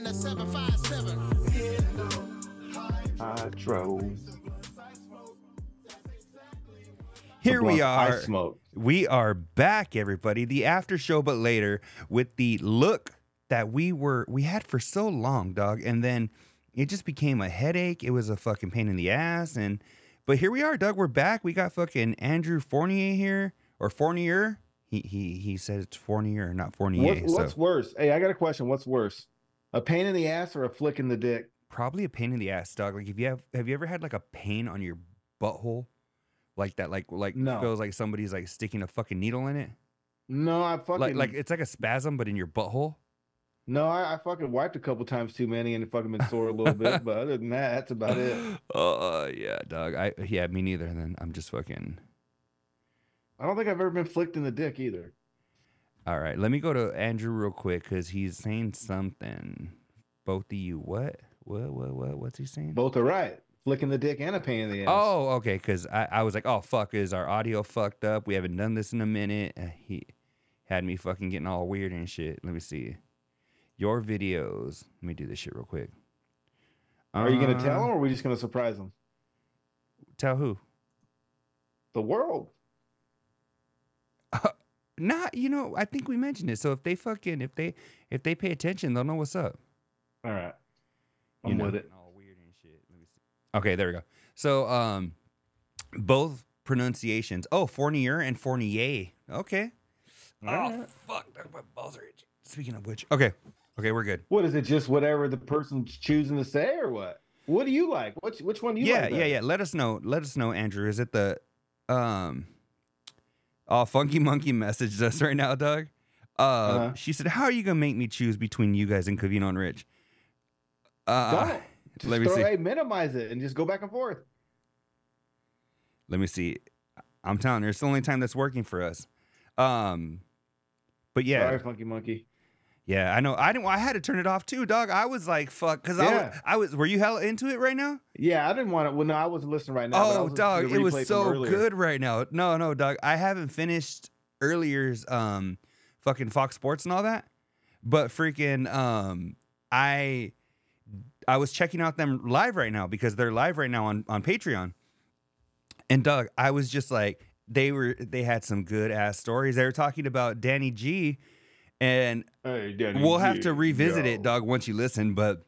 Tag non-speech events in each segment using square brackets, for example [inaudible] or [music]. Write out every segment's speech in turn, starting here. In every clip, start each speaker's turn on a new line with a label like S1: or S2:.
S1: in the 757.
S2: Hydro.
S3: Here we
S2: I
S3: are.
S2: smoke.
S3: We are back, everybody. The after show, but later with the look that we were we had for so long, dog, and then it just became a headache. It was a fucking pain in the ass, and but here we are, Doug. We're back. We got fucking Andrew Fournier here or Fournier. He he he said it's Fournier, not Fournier.
S2: What's
S3: so
S2: worse? Hey, I got a question. What's worse? A pain in the ass or a flick in the dick?
S3: probably a pain in the ass, dog. Like if you have have you ever had like a pain on your butthole, like that, like like
S2: No.
S3: feels like somebody's like sticking a fucking needle in it.
S2: No, I fucking
S3: Like like it's like a spasm, but in your butthole.
S2: no, I, I fucking wiped a couple times too many and it fucking been sore a little bit. But other than that, that's about it. [laughs]
S3: Uh, yeah, dog. I yeah, me neither. Then I'm just fucking.
S2: I don't think I've ever been flicked in the dick either.
S3: All right, let me go to Andrew real quick because he's saying something. Both of you, what? What? What? What? What's he saying?
S2: Both are right. Flicking the dick and a pain in the ass.
S3: Oh, okay. Because I, I was like, oh fuck, is our audio fucked up? We haven't done this in a minute. Uh, he had me fucking getting all weird and shit. Let me see. Your videos. Let me do this shit real quick.
S2: Are you gonna tell them or are we just gonna surprise them?
S3: Tell who?
S2: The world.
S3: Not, you know, I think we mentioned it. So if they fucking, if they, if they pay attention, they'll know what's up.
S2: All right.
S3: You
S2: I'm
S3: know,
S2: with it.
S3: All weird and shit. Let me see. Okay, there we go. So, um, both pronunciations. Oh, Fournier and Fournier. Okay.
S2: All
S3: oh
S2: right.
S3: fuck, my balls are itchy. Speaking of which, okay, okay, we're good.
S2: What is it? Just whatever the person's choosing to say, or what? What do you like? Which which one do you
S3: yeah,
S2: like?
S3: yeah,
S2: better?
S3: yeah. Let us know. Let us know, Andrew. Is it the, um, oh, Funky Monkey messaged us right now, Doug. Uh,
S2: Uh-huh.
S3: she said, "How are you gonna make me choose between you guys and Covino and Rich?" Uh,
S2: Don't. [laughs] Just
S3: let me
S2: throw,
S3: see.
S2: Hey, minimize it and just go back and forth.
S3: Let me see. I'm telling you, it's the only time that's working for us. Um, but yeah,
S2: Sorry, funky monkey.
S3: Yeah, I know. I didn't. I had to turn it off too, dog. I was like, fuck, because I was,
S2: Yeah.
S3: I was. Were you hell into it right now?
S2: Yeah, I didn't want to. Well, no, I wasn't listening right now. but I
S3: oh,
S2: was listening to
S3: dog, it was so good right now. No, no, dog. I haven't finished earlier's um, fucking Fox Sports and all that, but freaking um, I, I was checking out them live right now because they're live right now on on Patreon. And Doug, I was just like, they were they had some good ass stories. They were talking about Danny G, and
S2: Hey, Danny
S3: we'll have to revisit
S2: yo.
S3: it, dog, once you listen. But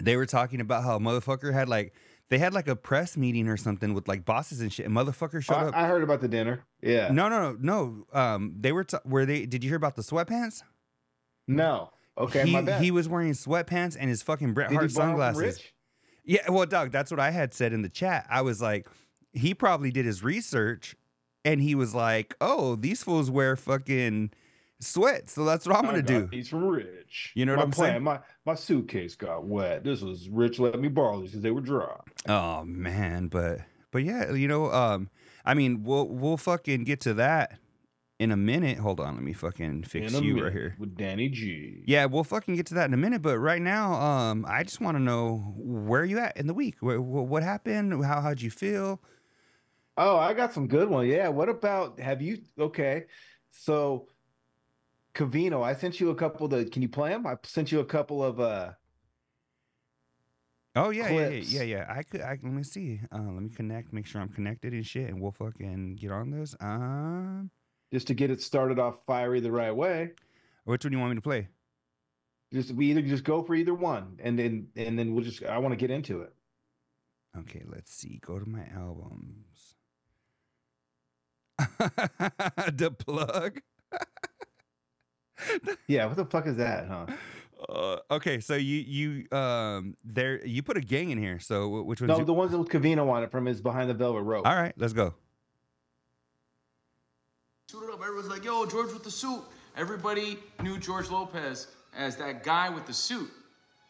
S3: they were talking about how a motherfucker had like they had like a press meeting or something with like bosses and shit. And motherfucker showed up.
S2: I, I heard about the dinner. Yeah.
S3: No, no, no, no. Um, they were t- were they? Did you hear about the sweatpants?
S2: No. Okay,
S3: he,
S2: my bad.
S3: He was wearing sweatpants and his fucking Bret
S2: Did
S3: Hart sunglasses. Yeah, well, Doug, that's what I had said in the chat. I was like, he probably did his research, and he was like, "Oh, these fools wear fucking sweats, so that's what I'm
S2: I
S3: gonna
S2: got
S3: do."
S2: These from Rich.
S3: You know what
S2: my
S3: I'm saying?
S2: My my suitcase got wet. This was Rich let me borrow these because they were dry.
S3: Oh man, but but yeah, you know, um, I mean, we'll we'll fucking get to that in a minute. Hold on, let me fucking fix you right here.
S2: with Danny G.
S3: Yeah, we'll fucking get to that in a minute. But right now, um, I just want to know where you at in the week. What, what happened? How how'd you feel?
S2: Oh, I got some good one. Yeah. What about have you? Okay, so Covino, I sent you a couple. of The can you play them? I sent you a couple of uh.
S3: Oh yeah, yeah, yeah, yeah, yeah. I could. I, let me see. Uh, let me connect. Make sure I'm connected and shit, and we'll fucking get on this. Um,
S2: just to get it started off fiery the right way.
S3: which one do you want me to play?
S2: Just we either just go for either one, and then and then we'll just. I want to get into it.
S3: Okay, let's see. Go to my albums. [laughs] the plug. [laughs]
S2: Yeah, what the fuck is that, huh?
S3: Uh, okay, so you you um there you put a gang in here. So which one's
S2: No,
S3: you-
S2: the ones that Covino wanted from is behind the velvet rope.
S3: All right, let's go.
S4: Suited up, everyone's like, yo, George with the suit. Everybody knew George Lopez as that guy with the suit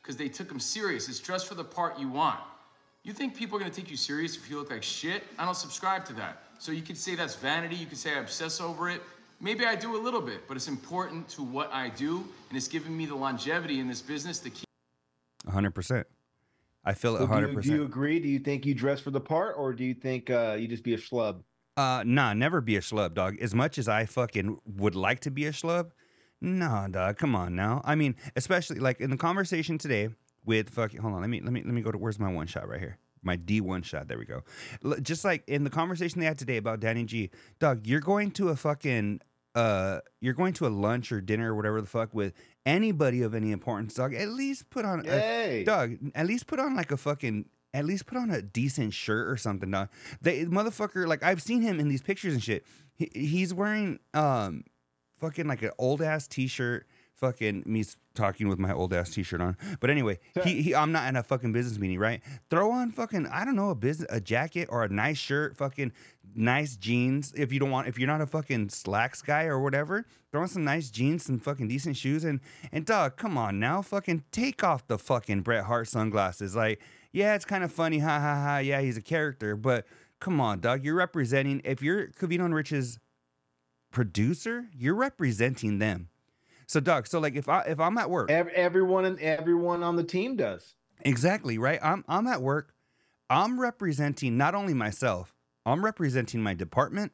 S4: because they took him serious. It's dressed for the part you want. You think people are gonna take you serious if you look like shit? I don't subscribe to that. So you could say that's vanity, you could say I obsess over it. Maybe I do a little bit, but it's important to what I do, and it's giving me the longevity in this business to keep.
S3: 100%. I feel it
S2: So do,
S3: 100%.
S2: you, do you agree? Do you think you dress for the part, or do you think uh, you just be a schlub?
S3: Uh, nah, never be a schlub, dog. As much as I fucking would like to be a schlub, nah, dog. Come on now. I mean, especially like in the conversation today with fucking. Hold on. Let me let me let me go to where's my one shot right here. My D one shot. There we go. Just like in the conversation they had today about Danny G, dog. You're going to a fucking uh, you're going to a lunch or dinner or whatever the fuck with anybody of any importance, dog. At least put on a,
S2: Hey,
S3: dog. At least put on like a fucking. At least put on a decent shirt or something, dog. They motherfucker, like I've seen him in these pictures and shit. He, he's wearing um, fucking like an old ass t-shirt. Fucking me talking with my old ass t-shirt on. But anyway, he, he I'm not in a fucking business meeting, right? Throw on fucking I don't know a business a jacket or a nice shirt, fucking nice jeans. If you don't want, if you're not a fucking slacks guy or whatever, throw on some nice jeans, some fucking decent shoes, and and dog, come on now, fucking take off the fucking Bret Hart sunglasses. Like, yeah, it's kind of funny, ha ha ha. Yeah, he's a character, but come on, dog, you're representing. If you're Covino and Rich's producer, you're representing them. So, dog, so like if I if I'm at work,
S2: Ev- everyone and everyone on the team does.
S3: Exactly, right? I'm I'm at work. I'm representing not only myself, I'm representing my department,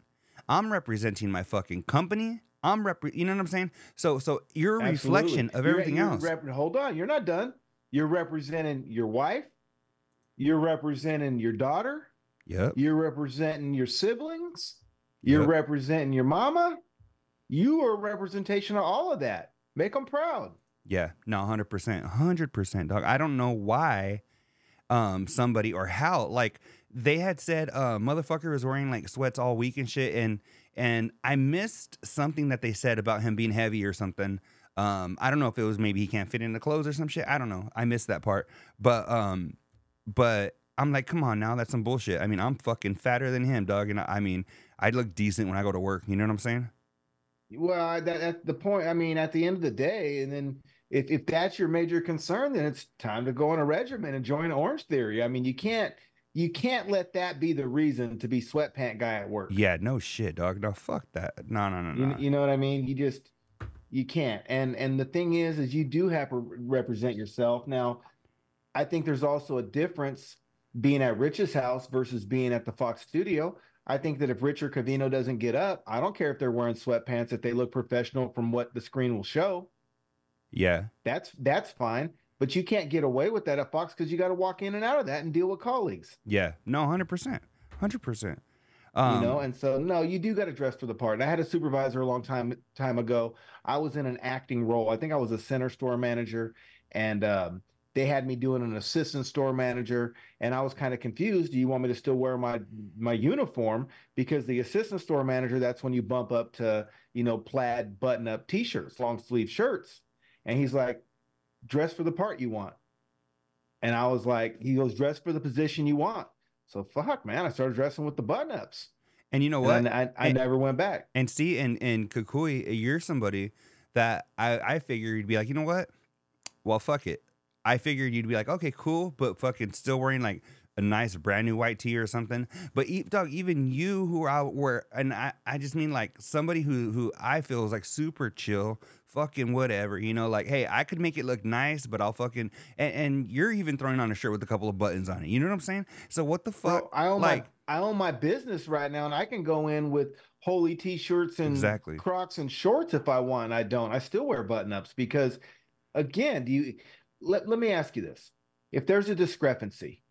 S3: I'm representing my fucking company. I'm rep you know what I'm saying? So so you're a reflection
S2: Absolutely.
S3: of
S2: You're-
S3: everything
S2: you're
S3: else.
S2: rep- hold on, you're not done. You're representing your wife. You're representing your daughter.
S3: yep.
S2: You're representing your siblings. You're
S3: Yep.
S2: representing your mama. You are a representation of all of that. Make them proud.
S3: Yeah, no, hundred percent, hundred percent, dog. I don't know why, um, somebody or how like they had said, uh, motherfucker was wearing like sweats all week and shit, and and I missed something that they said about him being heavy or something. Um, I don't know if it was maybe he can't fit in the clothes or some shit. I don't know. I missed that part, but um, but I'm like, come on now, that's some bullshit. I mean, I'm fucking fatter than him, dog, and I, I mean, I look decent when I go to work. You know what I'm saying?
S2: Well, that, that's the point. I mean, at the end of the day, and then if, if that's your major concern, then it's time to go on a regimen and join Orange Theory. I mean, you can't you can't let that be the reason to be sweatpant guy at work.
S3: Yeah, no shit, dog. No, fuck that. No, no, no,
S2: You,
S3: no.
S2: you know what I mean? You just you can't. And and the thing is, is you do have to represent yourself. Now, I think there's also a difference being at Rich's house versus being at the Fox studio. I think that if Richard Covino doesn't get up, I don't care if they're wearing sweatpants, if they look professional from what the screen will show.
S3: Yeah,
S2: That's that's fine. But you can't get away with that at Fox because you got to walk in and out of that and deal with colleagues.
S3: yeah. No, hundred percent, hundred percent. Um,
S2: you know and so no you do got to dress for the part and i had a supervisor a long time time ago i was in an acting role i think i was a center store manager and um, they had me doing an assistant store manager and i was kind of confused do you want me to still wear my my uniform because the assistant store manager that's when you bump up to you know plaid button up t-shirts long sleeve shirts and he's like dress for the part you want and i was like he goes dress for the position you want so fuck, man, I started dressing with the button ups.
S3: and you know what?
S2: And I, I, I
S3: And-
S2: never went back.
S3: And see, and and Cucuy, you're somebody that I I figured you'd be like, you know what? Well, fuck it. I figured you'd be like, okay, cool, but fucking still wearing like a nice brand new white tee or something. But e- dog, even you who out where, and I I just mean like somebody who who I feel is like super chill, fucking whatever, you know, like hey, I could make it look nice, but I'll fucking and, and you're even throwing on a shirt with a couple of buttons on it. You know what I'm saying? So what the fuck?
S2: Bro, I own
S3: like
S2: my I own my business right now, and I can go in with holy t-shirts and
S3: Exactly.
S2: Crocs and shorts if I want. I don't. I still wear button ups because, again, do you? Let Let me ask you this: If there's a discrepancy,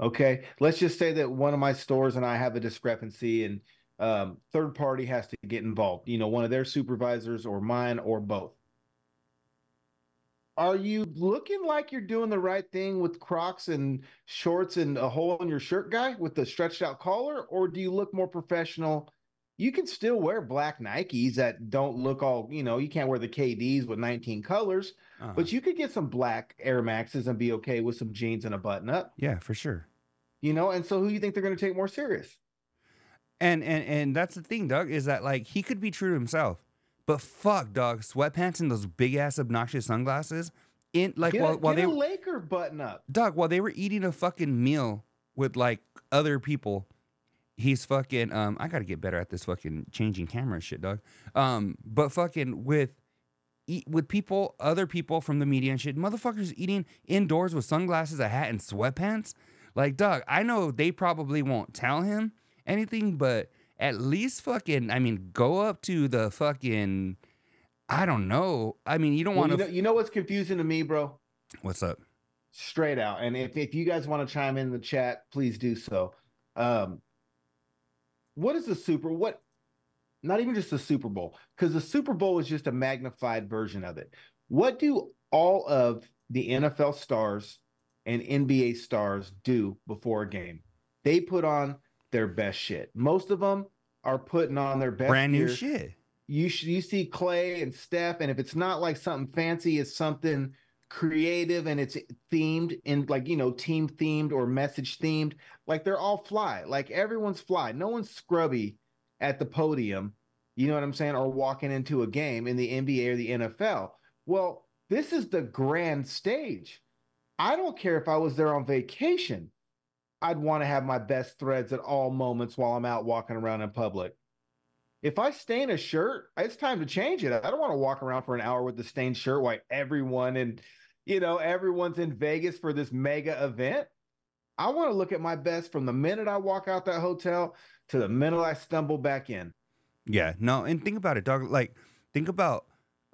S2: okay, let's just say that one of my stores and I have a discrepancy, and um, third party has to get involved. You know, one of their supervisors or mine or both. Are you looking like you're doing the right thing with Crocs and shorts and a hole in your shirt guy with the stretched out collar, or do you look more professional? You can still wear black Nikes that don't look all, you know, you can't wear the KDs with 19 colors,
S3: uh,
S2: but you could get some black Air Maxes and be okay with some jeans and a button up,
S3: yeah, for sure.
S2: you know? And so who do you think they're going to take more serious?
S3: And and and that's the thing, Doug, is that like he could be true to himself, but fuck, dog, sweatpants and those big ass obnoxious sunglasses in like
S2: get
S3: while
S2: a,
S3: while they
S2: a Laker button up.
S3: Doug, while they were eating a fucking meal with like other people. He's fucking um I gotta get better at this fucking changing camera shit, dog. Um, but fucking with with people, other people from the media and shit, motherfuckers eating indoors with sunglasses, a hat, and sweatpants. Like, dog, I know they probably won't tell him anything, but at least fucking, I mean, go up to the fucking, I don't know. I mean, you don't
S2: Well,
S3: want
S2: you,
S3: to.
S2: know, you know what's confusing to me, bro?
S3: What's up?
S2: Straight out. And if, if you guys want to chime in the chat, please do so. Um, what is the Super? What? Not even just the Super Bowl, because the Super Bowl is just a magnified version of it. What do all of the NFL stars and NBA stars do before a game? They put on their best shit. Most of them are putting on their best
S3: Brand new
S2: gear.
S3: shit.
S2: you sh- you see Clay and Steph, and if it's not like something fancy, it's something creative and it's themed in like you know team themed or message themed. Like they're all fly. Like everyone's fly. No one's scrubby at the podium. You know what I'm saying? Or walking into a game in the NBA or the NFL. Well, this is the grand stage. I don't care if I was there on vacation. I'd want to have my best threads at all moments while I'm out walking around in public. If I stain a shirt, it's time to change it. I don't want to walk around for an hour with the stained shirt while everyone and you know everyone's in Vegas for this mega event. I want to look at my best from the minute I walk out that hotel to the minute I stumble back in.
S3: Yeah, no, and think about it, dog. Like, think about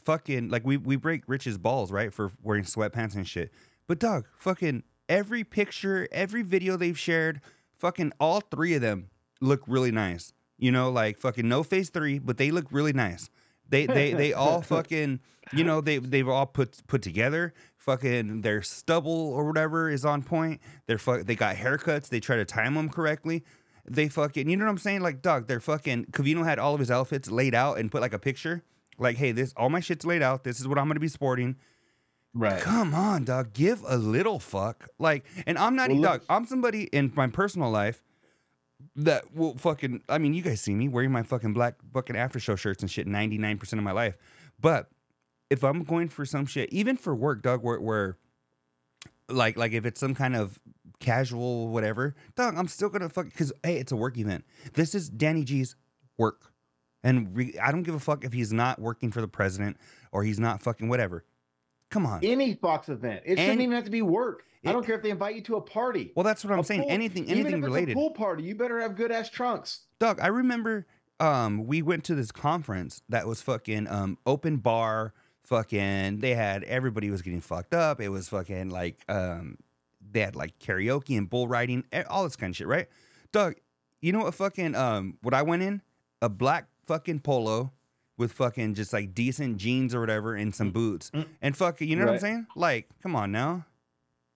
S3: fucking like we we break Rich's balls right for wearing sweatpants and shit. But dog, fucking every picture, every video they've shared, fucking all three of them look really nice. You know, like fucking no face three, but they look really nice. They they they all [laughs] fucking you know they they've all put put together. Fucking their stubble or whatever is on point. They're fuck they got haircuts. They try to time them correctly. They fucking you know what I'm saying? Like dog, they're fucking. Covino had all of his outfits laid out and put like a picture. Like, hey, this all my shit's laid out. This is what I'm gonna be sporting.
S2: Right.
S3: Come on, dog. Give a little fuck. Like, and I'm not,
S2: Well,
S3: dog. I'm somebody in my personal life that will fucking. I mean, you guys see me wearing my fucking black fucking after show shirts and shit 99% of my life. But if I'm going for some shit, even for work, dog, where, where like, like if it's some kind of casual whatever, dog, I'm still gonna fuck because hey, it's a work event. This is Danny G's work, and re, I don't give a fuck if he's not working for the president or he's not fucking whatever. Come on.
S2: Any Fox event, it shouldn't even have to be work. I don't care if they invite you to a party.
S3: Well, that's what I'm
S2: A
S3: saying.
S2: pool-
S3: anything, anything related.
S2: A pool party, you better have good ass trunks.
S3: Dog, I remember um we went to this conference that was fucking um open bar, fucking they had everybody was getting fucked up. It was fucking like um they had like karaoke and bull riding, e- all this kind of shit, right? Doug, you know what fucking um what I went in? A black fucking polo with fucking just like decent jeans or whatever and some boots.
S2: Mm.
S3: And fuck, you know what I'm saying? Like, come on now.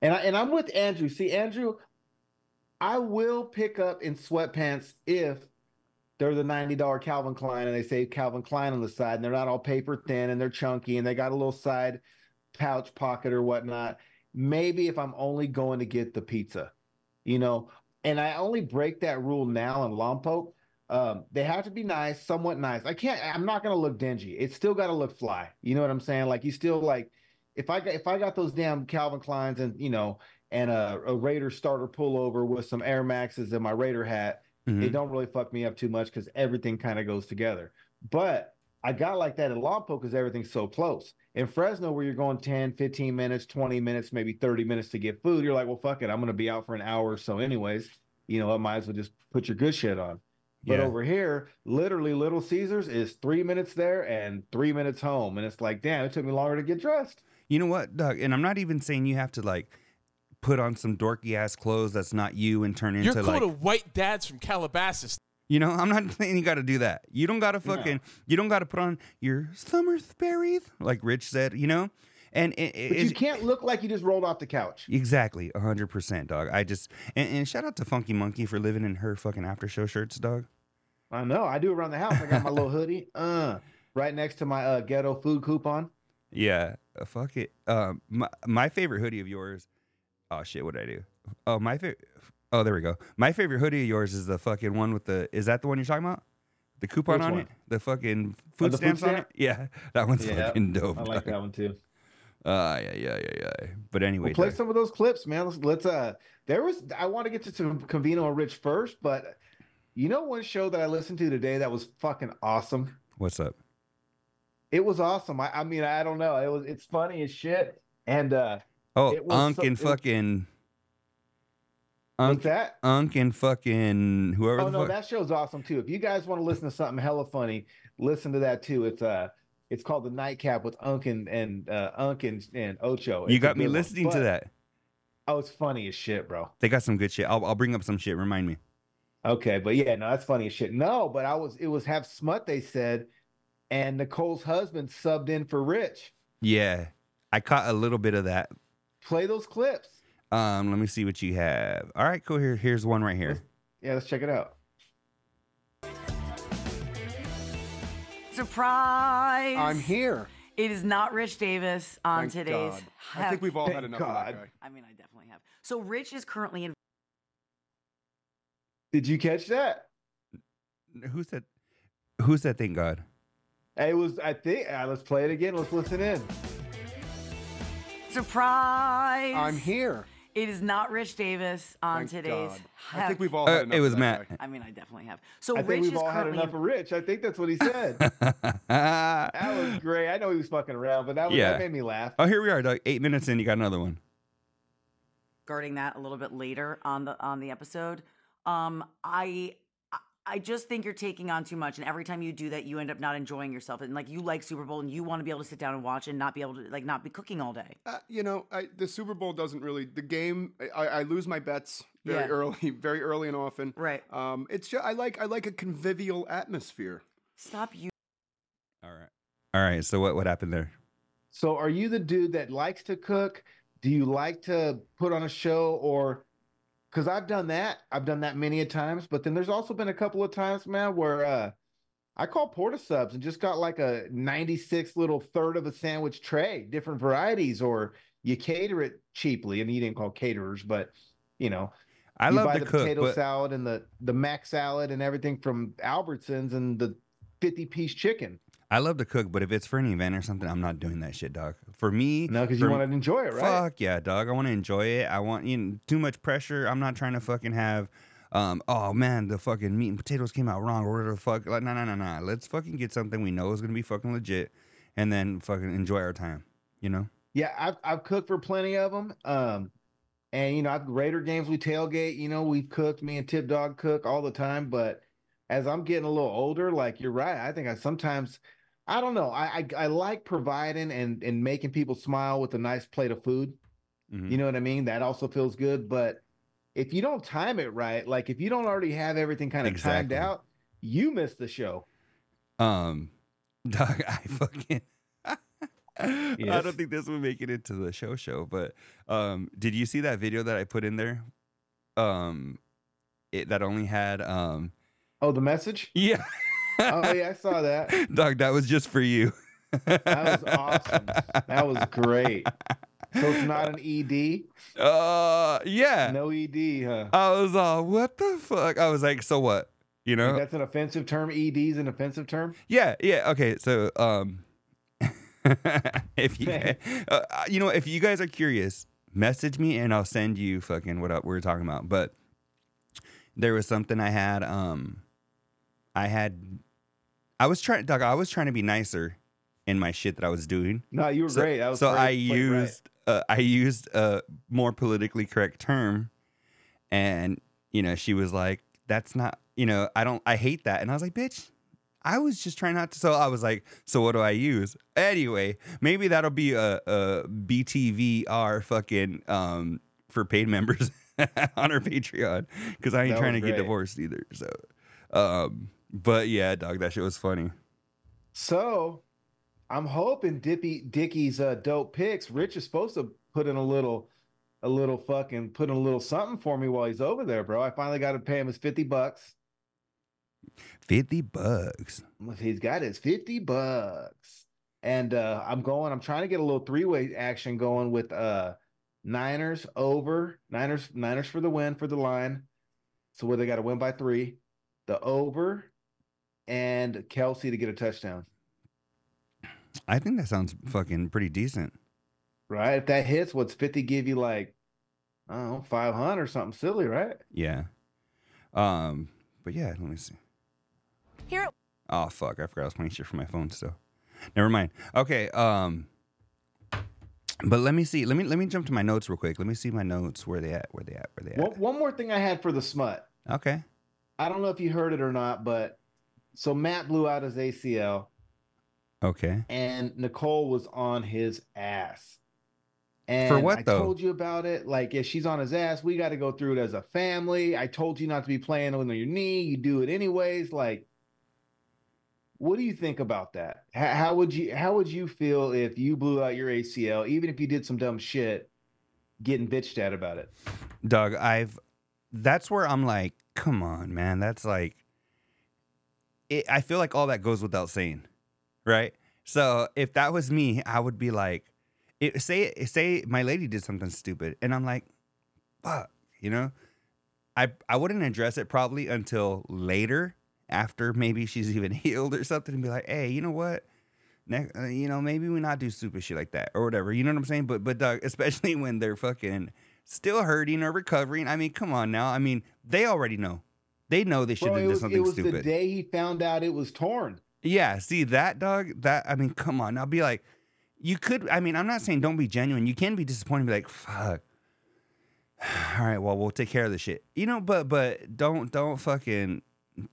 S2: And I and I'm with Andrew. See, Andrew, I will pick up in sweatpants if they're the $90 Calvin Klein and they say Calvin Klein on the side and they're not all paper thin and they're chunky and they got a little side pouch pocket or whatnot. Maybe if I'm only going to get the pizza, you know, and I only break that rule now in Lompoc. Um, they have to be nice, somewhat nice. I can't, I'm not gonna look dingy. It's still gotta look fly. You know what I'm saying? Like you still like if I got if I got those damn Calvin Kleins and you know and a, a Raider starter pullover with some Air Maxes and my Raider hat,
S3: Mhm.
S2: it don't really fuck me up too much because everything kind of goes together. But I got like that in Lompoc because everything's so close. In Fresno, where you're going 10, 15 minutes, 20 minutes, maybe 30 minutes to get food, you're like, well, fuck it. I'm going to be out for an hour or so, anyways. You know, I might as well just put your good shit on. But
S3: Yeah.
S2: over here, literally, Little Caesars is three minutes there and three minutes home. And it's like, damn, it took me longer to get dressed.
S3: You know what, Doug? And I'm not even saying you have to like put on some dorky ass clothes that's not you and turn
S1: You're
S3: into
S1: cool
S3: like
S1: to white dads from Calabasas.
S3: you know. I'm not [laughs] saying you got to do that. You don't got to fucking. You don't got to put on your Summersberry like Rich said. You know, and it, it-
S2: But you
S3: it's-
S2: can't look like you just rolled off the couch.
S3: exactly hundred percent, dog. I just and, and shout out to Funky Monkey for living in her fucking after show shirts, dog.
S2: I know. I do around the house. I got my little hoodie, [laughs] uh, right next to my uh, ghetto food coupon.
S3: Yeah, uh, fuck it. Um, my my favorite hoodie of yours. Oh shit, what did I do? Oh my favorite. Oh, there we go. My favorite hoodie of yours is the fucking one with the. Is that the one you're talking about? The coupon
S2: Which
S3: on
S2: one?
S3: it, the fucking
S2: Oh,
S3: food
S2: the food
S3: stamps on it. [laughs] Yeah, that one's
S2: Yeah,
S3: fucking dope.
S2: I like
S3: dog.
S2: that one too.
S3: Ah, yeah, yeah, yeah, yeah. But anyway,
S2: We'll play
S3: dog.
S2: some of those clips, man. Let's, let's uh there was I want to get to some Covino and Rich first, but you know one show that I listened to today that was fucking awesome.
S3: what's up?
S2: It was awesome. I, I mean, I don't know. It was it's funny as shit. And uh
S3: Oh, Unk
S2: so-
S3: and fucking
S2: what's
S3: Unk,
S2: that?
S3: Unk and fucking whoever.
S2: Oh no,
S3: fuck.
S2: that show's awesome too. If you guys want to listen to something hella funny, listen to that too. It's uh It's called the Nightcap with Unk and and uh, Unk and, and Ocho.
S3: You
S2: It's a
S3: got me
S2: one.
S3: listening to that.
S2: Oh, it's funny as shit, bro.
S3: They got some good shit. I'll I'll bring up some shit. Remind me.
S2: Okay, but yeah, no, that's funny as shit. No, but I was it was half smut. They said, and Nicole's husband subbed in for Rich.
S3: Yeah, I caught a little bit of that.
S2: Play those clips.
S3: Um, let me see what you have. All right, cool. Here, here's one right here.
S2: Yeah, let's check it out.
S5: Surprise!
S6: I'm here.
S5: It is not Rich Davis on
S6: Thank
S5: today's.
S6: God. I think we've all had
S2: Thank
S6: enough of
S2: God.
S6: that guy.
S5: I mean, I definitely have. So Rich is currently in.
S2: Did you catch that?
S3: Who said? Who's that? Thank God.
S2: It was. I think. Uh, let's play it again. Let's listen in.
S5: Surprise!
S6: I'm here.
S5: It is not Rich Davis on
S6: Thank
S5: today's.
S6: God. I think we've all
S3: Uh,
S6: had enough
S3: it was
S6: of that
S3: Matt.
S6: guy.
S5: I mean, I definitely have. So
S2: I
S5: Rich
S2: think we've
S5: is
S2: all had
S5: currently
S2: enough of Rich. I think that's what he [laughs] said. that was great. I know he was fucking around, but that was,
S3: Yeah.
S2: that made me laugh.
S3: oh, here we are, Doug. Eight minutes in, you got another one.
S5: regarding that a little bit later on the on the episode. Um, I I- I just think you're taking on too much, and every time you do that, you end up not enjoying yourself. And like you like Super Bowl, and you want to be able to sit down and watch, and not be able to like not be cooking all day.
S6: Uh, you know, I, the Super Bowl doesn't really. The game, I, I lose my bets very
S5: Yeah.
S6: early, [laughs] very early and often.
S5: Right.
S6: Um, it's just, I like I like a convivial atmosphere.
S5: Stop you.
S3: All right. All right. So what what happened there?
S2: So, are you the dude that likes to cook? Do you like to put on a show, or because I've done that, I've done that many a times. But then there's also been a couple of times, man, where uh, I call Port of Subs and just got like a 96 little third of a sandwich tray, different varieties, or you cater it cheaply. And you didn't call caterers, but you know,
S3: I
S2: you
S3: love
S2: the
S3: cook,
S2: potato
S3: but
S2: salad and the the mac salad and everything from Albertsons and the 50 piece chicken.
S3: I love to cook. But if it's for an event or something, I'm not doing that shit, dog. For me,
S2: No, because you want to enjoy it, right?
S3: Fuck yeah, dog. I want to enjoy it. I want you know, too much pressure. I'm not trying to fucking have. Um, oh man, the fucking meat and potatoes came out wrong, or whatever the fuck. Like, no, no, no, no. Let's fucking get something we know is gonna be fucking legit, and then fucking enjoy our time. You know?
S2: Yeah, I've I've cooked for plenty of them. Um, and you know, I've Raider games we tailgate. You know, we've cooked. Me and Tip Dog cook all the time. But as I'm getting a little older, like you're right, I think I sometimes, I don't know, I I, I like providing and and making people smile with a nice plate of food.
S3: Mhm.
S2: You know what I mean? That also feels good. But if you don't time it right, like if you don't already have everything kind of timed out, you miss the show.
S3: Um, [laughs] dog, I [laughs] fucking. [laughs] I don't think this would make it into the show show, but um, did you see that video that I put in there? Um, it that only had um,
S2: Oh, the message?
S3: yeah.
S2: Oh yeah, I saw that. [laughs]
S3: Dog, that was just for you.
S2: That was awesome. That was great. So it's not an ED?
S3: Uh, yeah.
S2: No ED, huh?
S3: I was all, what the fuck? I was like, so what? You know?
S2: That's an offensive term. ED is an offensive term.
S3: Yeah, yeah. Okay, so um, [laughs] if you [laughs] uh, you know if you guys are curious, message me and I'll send you fucking what we're talking about. But there was something I had um, I had, I was trying, Doug. I was trying to be nicer in my shit that I was doing.
S2: No, you were
S3: So,
S2: great. That was
S3: so
S2: great.
S3: I
S2: Played right.
S3: used uh, I used a more politically correct term, and you know she was like, "That's not you know I don't I hate that," and I was like, "Bitch." I was just trying not to. So I was like, so what do I use? Anyway, maybe that'll be a, a BTVR fucking um for paid members [laughs] on our Patreon because I ain't
S2: That
S3: trying to
S2: was
S3: get divorced either. So, um, but yeah, dog, that shit was funny.
S2: So I'm hoping Dippy Dickie's uh, dope picks. Rich is supposed to put in a little, a little fucking put in a little something for me while he's over there, bro. I finally got to pay him his fifty bucks.
S3: Fifty bucks.
S2: He's got his 50 bucks. And uh I'm going, I'm trying to get a little three-way action going with uh Niners over, Niners, Niners for the win for the line. So where they got to win by three, the over, and Kelce to get a touchdown.
S3: I think that sounds fucking pretty decent.
S2: Right? If that hits, what's 50 give you like I don't know, 500 or something silly, right?
S3: Yeah. Um, but yeah, let me see.
S5: Here
S3: Oh fuck, I forgot I was playing shit from my phone still. Never mind. Okay, um but let me see. Let me let me jump to my notes real quick. Let me see my notes. Where they at? Where they at? Where they at?
S2: One, one more thing I had for the smut.
S3: Okay.
S2: I don't know if you heard it or not, but so Matt blew out his ACL.
S3: Okay.
S2: and Nicole was on his ass. And For
S3: what,
S2: I
S3: though?
S2: told you about it. Like, if she's on his ass, we got to go through it as a family. I told you not to be playing on your knee. You do it anyways. Like, what do you think about that? How, how would you how would you feel if you blew out your ACL, even if you did some dumb shit, getting bitched at about it?
S3: Doug, I've that's where I'm like, come on, man. That's like it, I feel like all that goes without saying. Right? So if that was me, I would be like it, say say my lady did something stupid and I'm like, fuck, you know? I I wouldn't address it probably until later after maybe she's [laughs] even healed or something and be like, "Hey, you know what? Next, uh, you know, maybe we not do stupid shit like that or whatever. You know what I'm saying? But but Doug, [laughs] especially when they're fucking still hurting or recovering. I mean, come on now. I mean, they already know. They know they should
S2: Bro,
S3: have
S2: was,
S3: something
S2: it was the day he found out it was torn.
S3: Yeah, see that dog. That I mean, come on. I'll be like, you could. I mean, I'm not saying don't be genuine. You can be disappointed. And be like, fuck. [sighs] All right, well, we'll take care of the shit. You know, but but don't don't fucking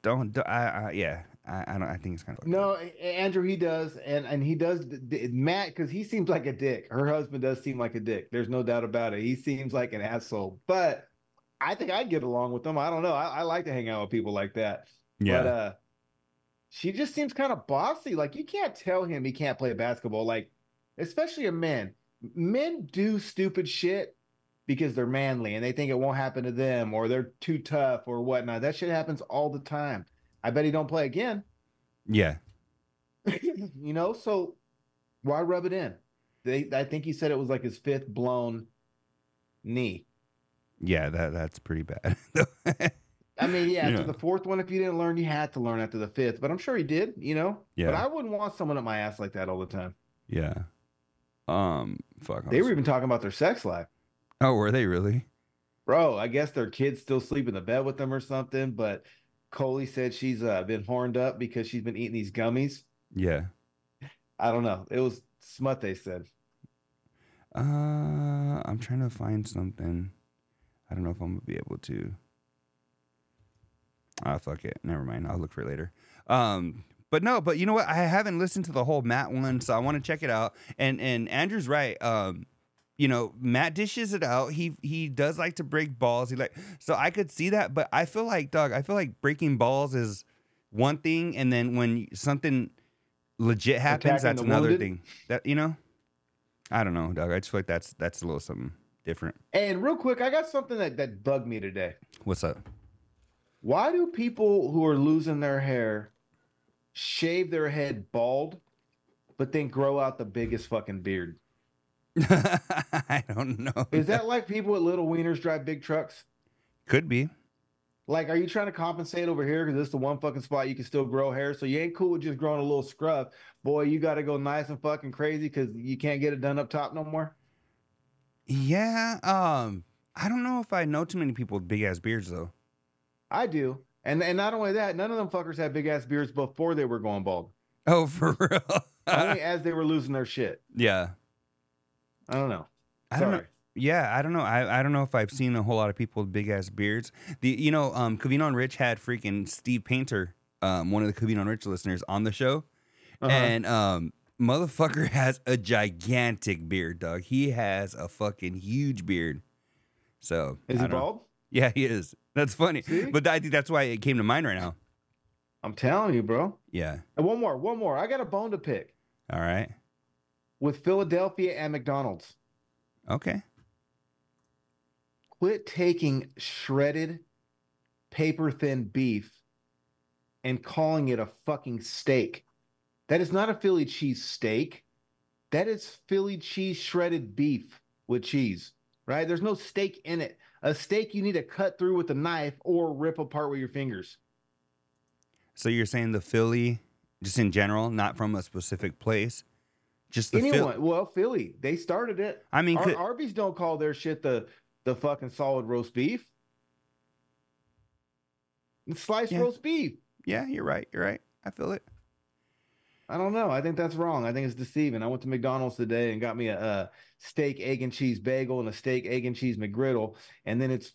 S3: don't. don't I, I yeah. I, I don't. I think it's kind of
S2: No, Andrew, he does, and and he does. Matt, because he seems like a dick. Her husband does seem like a dick. There's no doubt about it. He seems like an asshole, but I think I'd get along with them. I don't know. I, I like to hang out with people like that.
S3: Yeah.
S2: But uh, she just seems kind of bossy. Like you can't tell him he can't play basketball. Like, especially a man. Men do stupid shit because they're manly and they think it won't happen to them or they're too tough or whatnot. That shit happens all the time. I bet he don't play again.
S3: yeah. [laughs]
S2: you know, so why rub it in? They, I think he said it was like his fifth blown knee.
S3: Yeah. That that's pretty bad.
S2: I mean, [laughs] yeah, after
S3: Yeah.
S2: the fourth one, if you didn't learn, you had to learn after the fifth. But I'm sure he did. You know.
S3: Yeah.
S2: But I wouldn't want someone up my ass like that all the time.
S3: yeah. Um. Fuck.
S2: They were even talking about their sex life,
S3: Oh, were they really?
S2: bro. I guess their kids still sleep in the bed with them or something. But Coley said she's uh, been horned up because she's been eating these gummies.
S3: Yeah.
S2: I don't know. It was smut. They said.
S3: Uh, I'm trying to find something. I don't know if I'm gonna be able to. Ah, fuck it. Never mind. I'll look for it later. Um, but no, but you know what? I haven't listened to the whole Matt one, so I want to check it out. And and Andrew's right. Um, you know, Matt dishes it out. He he does like to break balls. He like so I could see that, but I feel like dog. I feel like breaking balls is one thing, and then when something legit happens,
S2: Attacking
S3: that's another
S2: wounded?
S3: thing. That you know. I don't know, dog. I just feel like that's that's a little something different.
S2: And real quick, I got something that that bugged me today.
S3: What's up?
S2: Why do people who are losing their hair shave their head bald, but then grow out the biggest fucking beard? [laughs]
S3: I don't know.
S2: Is that like people with little wieners drive big trucks?
S3: could be?
S2: Like, are you trying to compensate over here because this is the one fucking spot you can still grow hair? So you ain't cool with just growing a little scrub. Boy, you got to go nice and fucking crazy because you can't get it done up top no more.
S3: Yeah. Um. I don't know if I know too many people with big ass beards though.
S2: I do. And and not only that, none of them fuckers had big ass beards before they were going bald.
S3: Oh, for [laughs] real?
S2: Only as they were losing their shit.
S3: yeah.
S2: I don't know.
S3: I don't know.
S2: Sorry.
S3: Yeah, I don't know. I, I don't know if I've seen a whole lot of people with big ass beards. The you know, um, Covino and Rich had freaking Steve Painter, um, one of the Covino and Rich listeners on the show,
S2: Uh-huh.
S3: and um, motherfucker [laughs] has a gigantic beard, dog. He has a fucking huge beard. So
S2: Is he
S3: know.
S2: bald?
S3: Yeah, he is. That's funny.
S2: See?
S3: But I think that's why it came to mind right now.
S2: I'm telling you, bro.
S3: Yeah.
S2: And one more, one more. I got a bone to pick
S3: All right.
S2: with Philadelphia and McDonald's.
S3: Okay.
S2: Quit taking shredded, paper thin beef and calling it a fucking steak. That is not a Philly cheese steak. That is Philly cheese shredded beef with cheese, right? There's no steak in it. A steak you need to cut through with a knife or rip apart with your fingers.
S3: So you're saying the Philly, just in general, not from a specific place, just Phil-
S2: Anyone, well, Philly, they started it.
S3: I mean,
S2: Ar-
S3: could-
S2: Arby's don't call their shit the the fucking solid roast beef. It's sliced
S3: Yeah.
S2: roast beef.
S3: yeah, you're right. You're right. I feel it.
S2: I don't know. I think that's wrong. I think it's deceiving. I went to McDonald's today and got me a, a steak, egg, and cheese bagel and a steak, egg, and cheese McGriddle, and then it's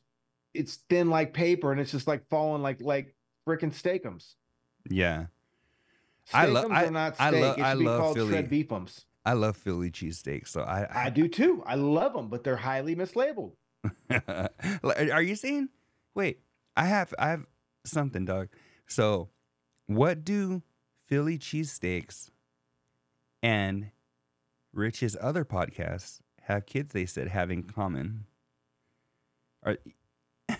S2: it's thin like paper and it's just like falling like like freaking steakums.
S3: Yeah. I love-
S2: Steakums
S3: I-
S2: are not
S3: I
S2: steak.
S3: I
S2: should be
S3: love
S2: called
S3: Philly.
S2: beefums.
S3: I love Philly cheesesteaks. so I,
S2: I do too. I love them, but they're highly mislabeled. [laughs]
S3: Are you saying? Wait, I have I have something, dog. So, what do Philly cheesesteaks and Rich's other podcasts have kids? They said have in common. Are
S2: I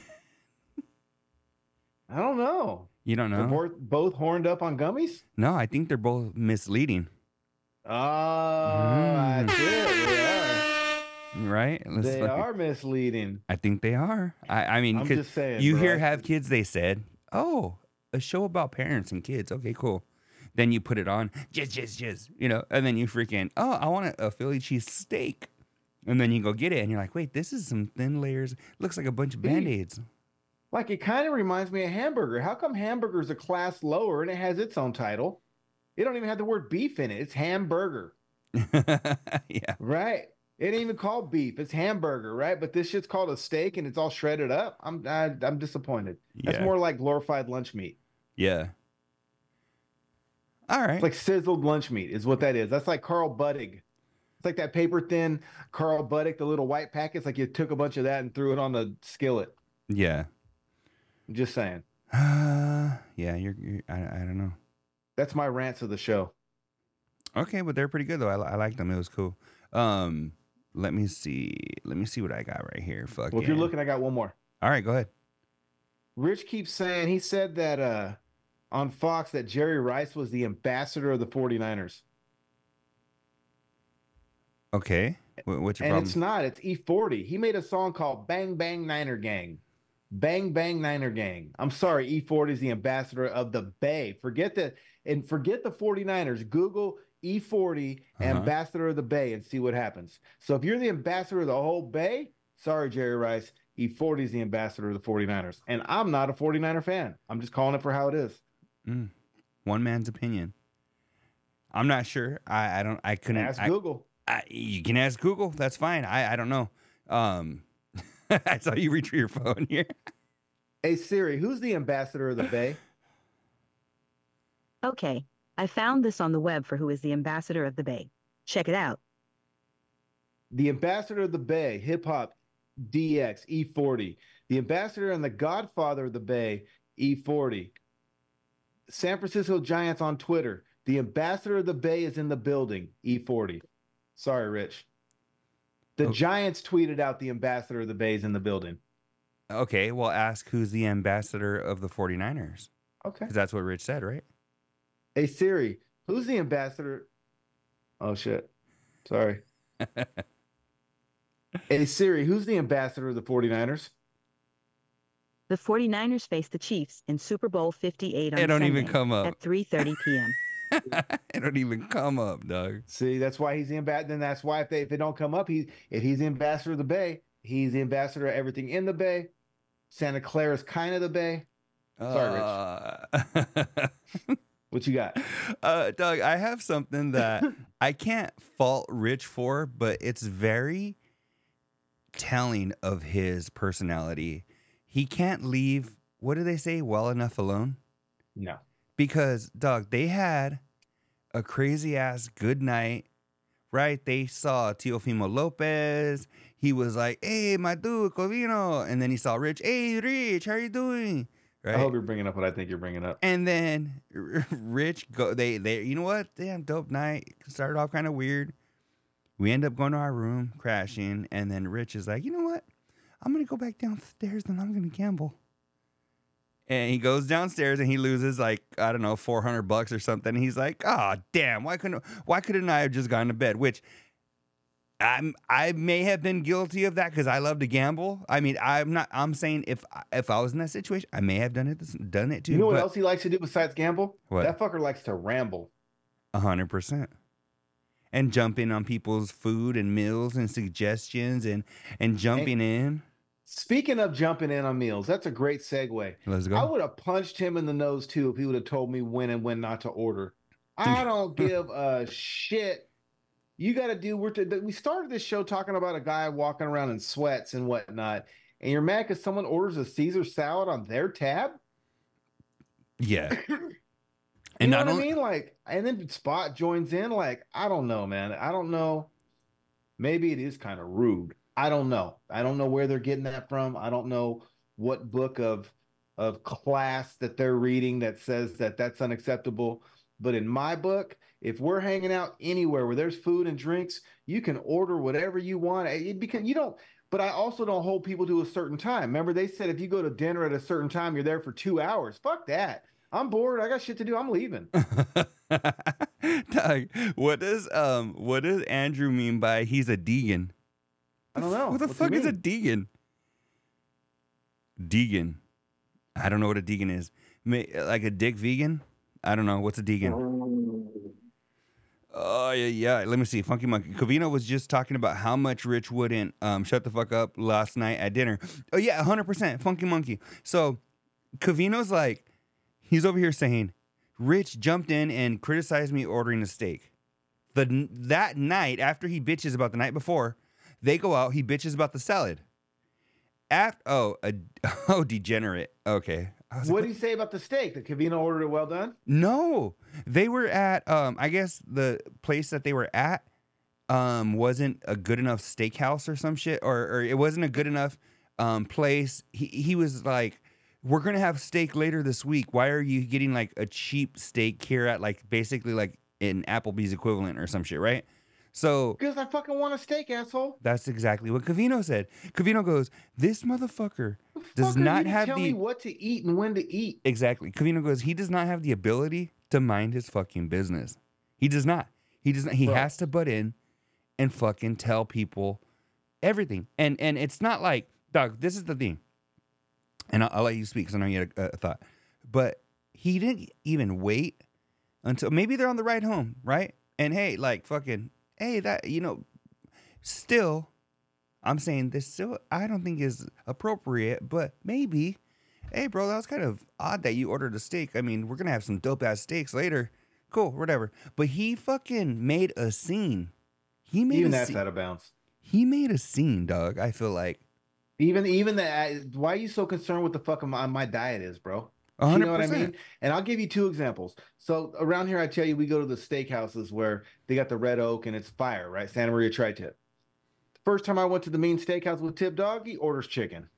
S2: don't know.
S3: you don't know?
S2: both, both horned up on gummies.
S3: No, I think they're both misleading.
S2: Oh, mm. that's it. They are.
S3: Right? Let's
S2: They are misleading.
S3: I think they are. I, I mean,
S2: I'm just saying.
S3: you
S2: bro.
S3: hear have kids. They said, "Oh, a show about parents and kids." Okay, cool. Then you put it on, just, just, just, you know, and then you freaking, oh, I want a, a Philly cheese steak, and then you go get it, and you're like, wait, this is some thin layers. Looks like a bunch of band aids.
S2: Like it kind of reminds me of hamburger. How come hamburger's a class lower and it has its own title? It don't even have the word beef in it. It's hamburger, [laughs]
S3: yeah,
S2: right? It ain't even called beef. It's hamburger, right? But this shit's called a steak and it's all shredded up. I'm I, I'm disappointed. That's
S3: yeah,
S2: more like glorified lunch meat.
S3: yeah. All right.
S2: It's like sizzled lunch meat is what that is. That's like Carl Buddig. It's like that paper thin Carl Buddig, the little white packets. Like you took a bunch of that and threw it on the skillet.
S3: yeah.
S2: I'm just saying.
S3: Uh, [sighs] yeah. You're. you're I, I don't know.
S2: That's my rants of the show.
S3: Okay, but they're pretty good though. I, I liked them. It was cool. Um, let me see. Let me see what I got right here. Fuck.
S2: Well, if you're looking, I got one more.
S3: All right, go ahead.
S2: Rich keeps saying he said that uh on Fox that Jerry Rice was the ambassador of the 49ers.
S3: Okay. What's your
S2: and
S3: problem?
S2: it's not, it's E40. He made a song called Bang Bang Niner Gang. Bang Bang Niner Gang. I'm sorry, E40 is the ambassador of the Bay. Forget that and forget the 49ers. Google E40
S3: Uh-huh.
S2: ambassador of the Bay and see what happens. So if you're the ambassador of the whole Bay, sorry, Jerry Rice, E40 is the ambassador of the 49ers. And I'm not a 49er fan. I'm just calling it for how it is.
S3: Mm. One man's opinion. I'm not sure. I, I don't. I couldn't.
S2: Ask
S3: I,
S2: Google.
S3: I, you can ask Google. That's fine. I, I don't know. Um, [laughs] I saw you reach for your phone here.
S2: Hey Siri, who's the ambassador of the Bay? [laughs]
S7: Okay, I found this on the web for who is the ambassador of the Bay. Check it out.
S2: The ambassador of the Bay, hip hop, DX, E40. The ambassador and the godfather of the Bay, E40. San Francisco Giants on Twitter. The ambassador of the Bay is in the building, E40. Sorry, Rich. The
S3: Okay.
S2: Giants tweeted out the ambassador of the Bay is in the building.
S3: Okay. Well, ask who's the ambassador of the 49ers.
S2: Okay.
S3: Because that's what Rich said, right?
S2: Hey Siri, who's the ambassador? Oh shit. Sorry. [laughs] hey Siri, who's the ambassador of the 49ers?
S7: The 49ers face the Chiefs in Super Bowl 58 on
S3: It don't
S7: Sunday
S3: even come up.
S7: at 3:30 p.m. [laughs]
S3: it don't even come up, Doug.
S2: See, that's why he's the ambassador. Then that's why if they if they don't come up, he if he's ambassador of the Bay, he's the ambassador of everything in the Bay. Santa Clara is kind of the Bay. Sorry, Rich.
S3: Uh, [laughs]
S2: What you got?
S3: uh, Doug, I have something that [laughs] I can't fault Rich for, but it's very telling of his personality. He can't leave, what do they say, well enough alone?
S2: No.
S3: Because, Doug, they had a crazy ass good night, right? They saw Teofimo Lopez. He was like, hey, my dude, Covino. And then he saw Rich, hey, Rich, how you doing? Right?
S2: I hope you're bringing up what I think you're bringing up.
S3: And then [laughs] Rich go they they you know what? Damn dope night. Started off kind of weird. We end up going to our room, crashing, and then Rich is like, you know what? I'm gonna go back downstairs and I'm gonna gamble. And he goes downstairs and he loses like I don't know 400 bucks or something. He's like, "Oh damn! Why couldn't why couldn't I have just gone to bed?" Which I'm I may have been guilty of that because I love to gamble. I mean, I'm not. I'm saying if if I was in that situation, I may have done it done it too.
S2: You know what
S3: but-
S2: else he likes to do besides gamble?
S3: What?
S2: That fucker likes to ramble.
S3: A hundred percent. And jumping on people's food and meals and suggestions and and jumping in.
S2: Speaking of jumping in on meals, that's a great segue.
S3: Let's go.
S2: I would have punched him in the nose too if he would have told me when and when not to order. I [laughs] don't give a shit. You got to do. We're we started this show talking about a guy walking around in sweats and whatnot, and you're mad because someone orders a Caesar salad on their tab.
S3: Yeah. [laughs]
S2: You
S3: And
S2: know what I mean? Like, and then Spot joins in. Like, I don't know, man. I don't know. Maybe it is kind of rude. I don't know. I don't know where they're getting that from. I don't know what book of of class that they're reading that says that that's unacceptable. But in my book, if we're hanging out anywhere where there's food and drinks, you can order whatever you want. It because you don't. But I also don't hold people to a certain time. Remember, they said if you go to dinner at a certain time, you're there for two hours. Fuck that. I'm bored. I got shit to do. I'm leaving. [laughs]
S3: Doug, what does um what does Andrew mean by he's a deegan?
S2: I don't know.
S3: Who the
S2: What's he
S3: fuck is a
S2: mean?
S3: deegan? Deegan. I don't know what a deegan is. May, like a dick vegan? I don't know. What's a deegan? Oh yeah, yeah. Let me see. Funky Monkey. Covino was just talking about how much Rich wouldn't um shut the fuck up last night at dinner. Oh yeah, hundred percent. Funky Monkey. So Covino's like, he's over here saying, Rich jumped in and criticized me ordering a steak. The that night after he bitches about the night before, they go out. He bitches about the salad. After oh a, [laughs] oh degenerate. Okay. Like,
S2: What did he say about the steak? That Covino ordered it well done?
S3: no, they were at um I guess the place that they were at um wasn't a good enough steakhouse or some shit or or it wasn't a good enough um place. He he was like we're to have steak later this week. Why are you getting like a cheap steak here at like basically like an Applebee's equivalent or some shit, right? So
S2: Because I fucking want a steak, asshole.
S3: that's exactly what Covino said. Covino goes, "This motherfucker does not have
S2: tell
S3: the
S2: me what to eat and when to eat.
S3: Exactly. Covino goes, he does not have the ability to mind his fucking business. He does not. He does not. He
S2: Bro.
S3: has to butt in and fucking tell people everything. And and it's not like, dog, this is the thing. And I'll, I'll let you speak because I know you had a, a thought. But he didn't even wait until maybe they're on the ride home, right? And hey, like fucking, hey, that, you know, still, I'm saying this still, I don't think is appropriate, but maybe hey bro that was kind of odd that you ordered a steak i mean we're gonna have some dope ass steaks later cool whatever but he fucking made a scene he made
S2: Even
S3: a
S2: that's
S3: scene.
S2: out of bounds.
S3: he made a scene dog i feel like
S2: Even even that. Why are you so concerned with the fuck my, my diet is, bro?
S3: 100%.
S2: You know what I mean? And I'll give you two examples. So around here, I tell you, we go to the steakhouses where they got the red oak and it's fire, right? Santa Maria Tri-Tip. The First time I went to the mean steakhouse with Tip Dog, he orders chicken.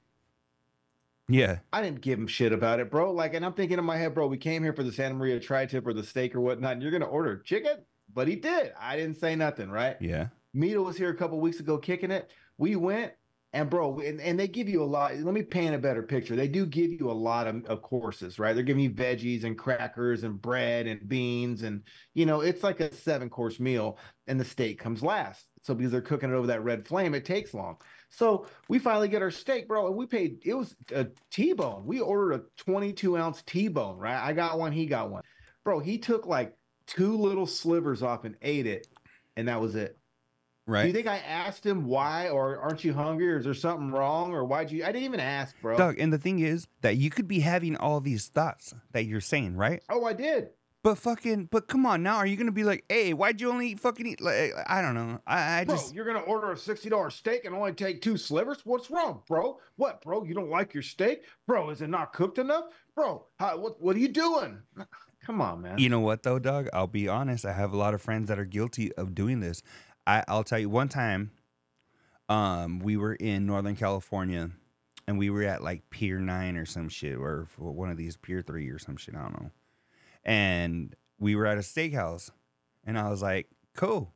S3: yeah
S2: I didn't give him shit about it, bro. Like, and I'm thinking in my head, bro, we came here for the Santa Maria tri-tip or the steak or whatnot, and you're gonna order chicken? But he did. I didn't say nothing, right?
S3: yeah
S2: Mita was here a couple weeks ago kicking it. We went and bro, and, and they give you a lot. Let me paint a better picture. They do give you a lot of, of courses, right? They're giving you veggies and crackers and bread and beans, and you know, it's like a seven course meal, and the steak comes last. So because they're cooking it over that red flame, it takes long. So we finally get our steak, bro, and we paid. It was a T-bone. We ordered a 22 ounce T-bone, right? I got one, he got one. Bro, he took like two little slivers off and ate it, and that was it. Do you think I asked him why, or aren't you hungry, or is there something wrong, or why'd you? I didn't even ask, bro.
S3: dog and the thing is that you could be having all these thoughts that you're saying right
S2: Oh, I did.
S3: but fucking but come on now are you gonna be like hey why'd you only fucking eat like i don't know i, I
S2: Bro,
S3: just
S2: you're gonna order a sixty dollar steak and only take two slivers? What's wrong, bro? What, bro? You don't like your steak, bro? Is it not cooked enough, bro? How, what What are you doing? Come on, man.
S3: You know what though, Doug? I'll be honest. I have a lot of friends that are guilty of doing this. I, I'll tell you one time, um, we were in Northern California and we were at like Pier Nine or some shit, or one of these Pier Three or some shit. I don't know. And we were at a steakhouse, and I was like, "Cool,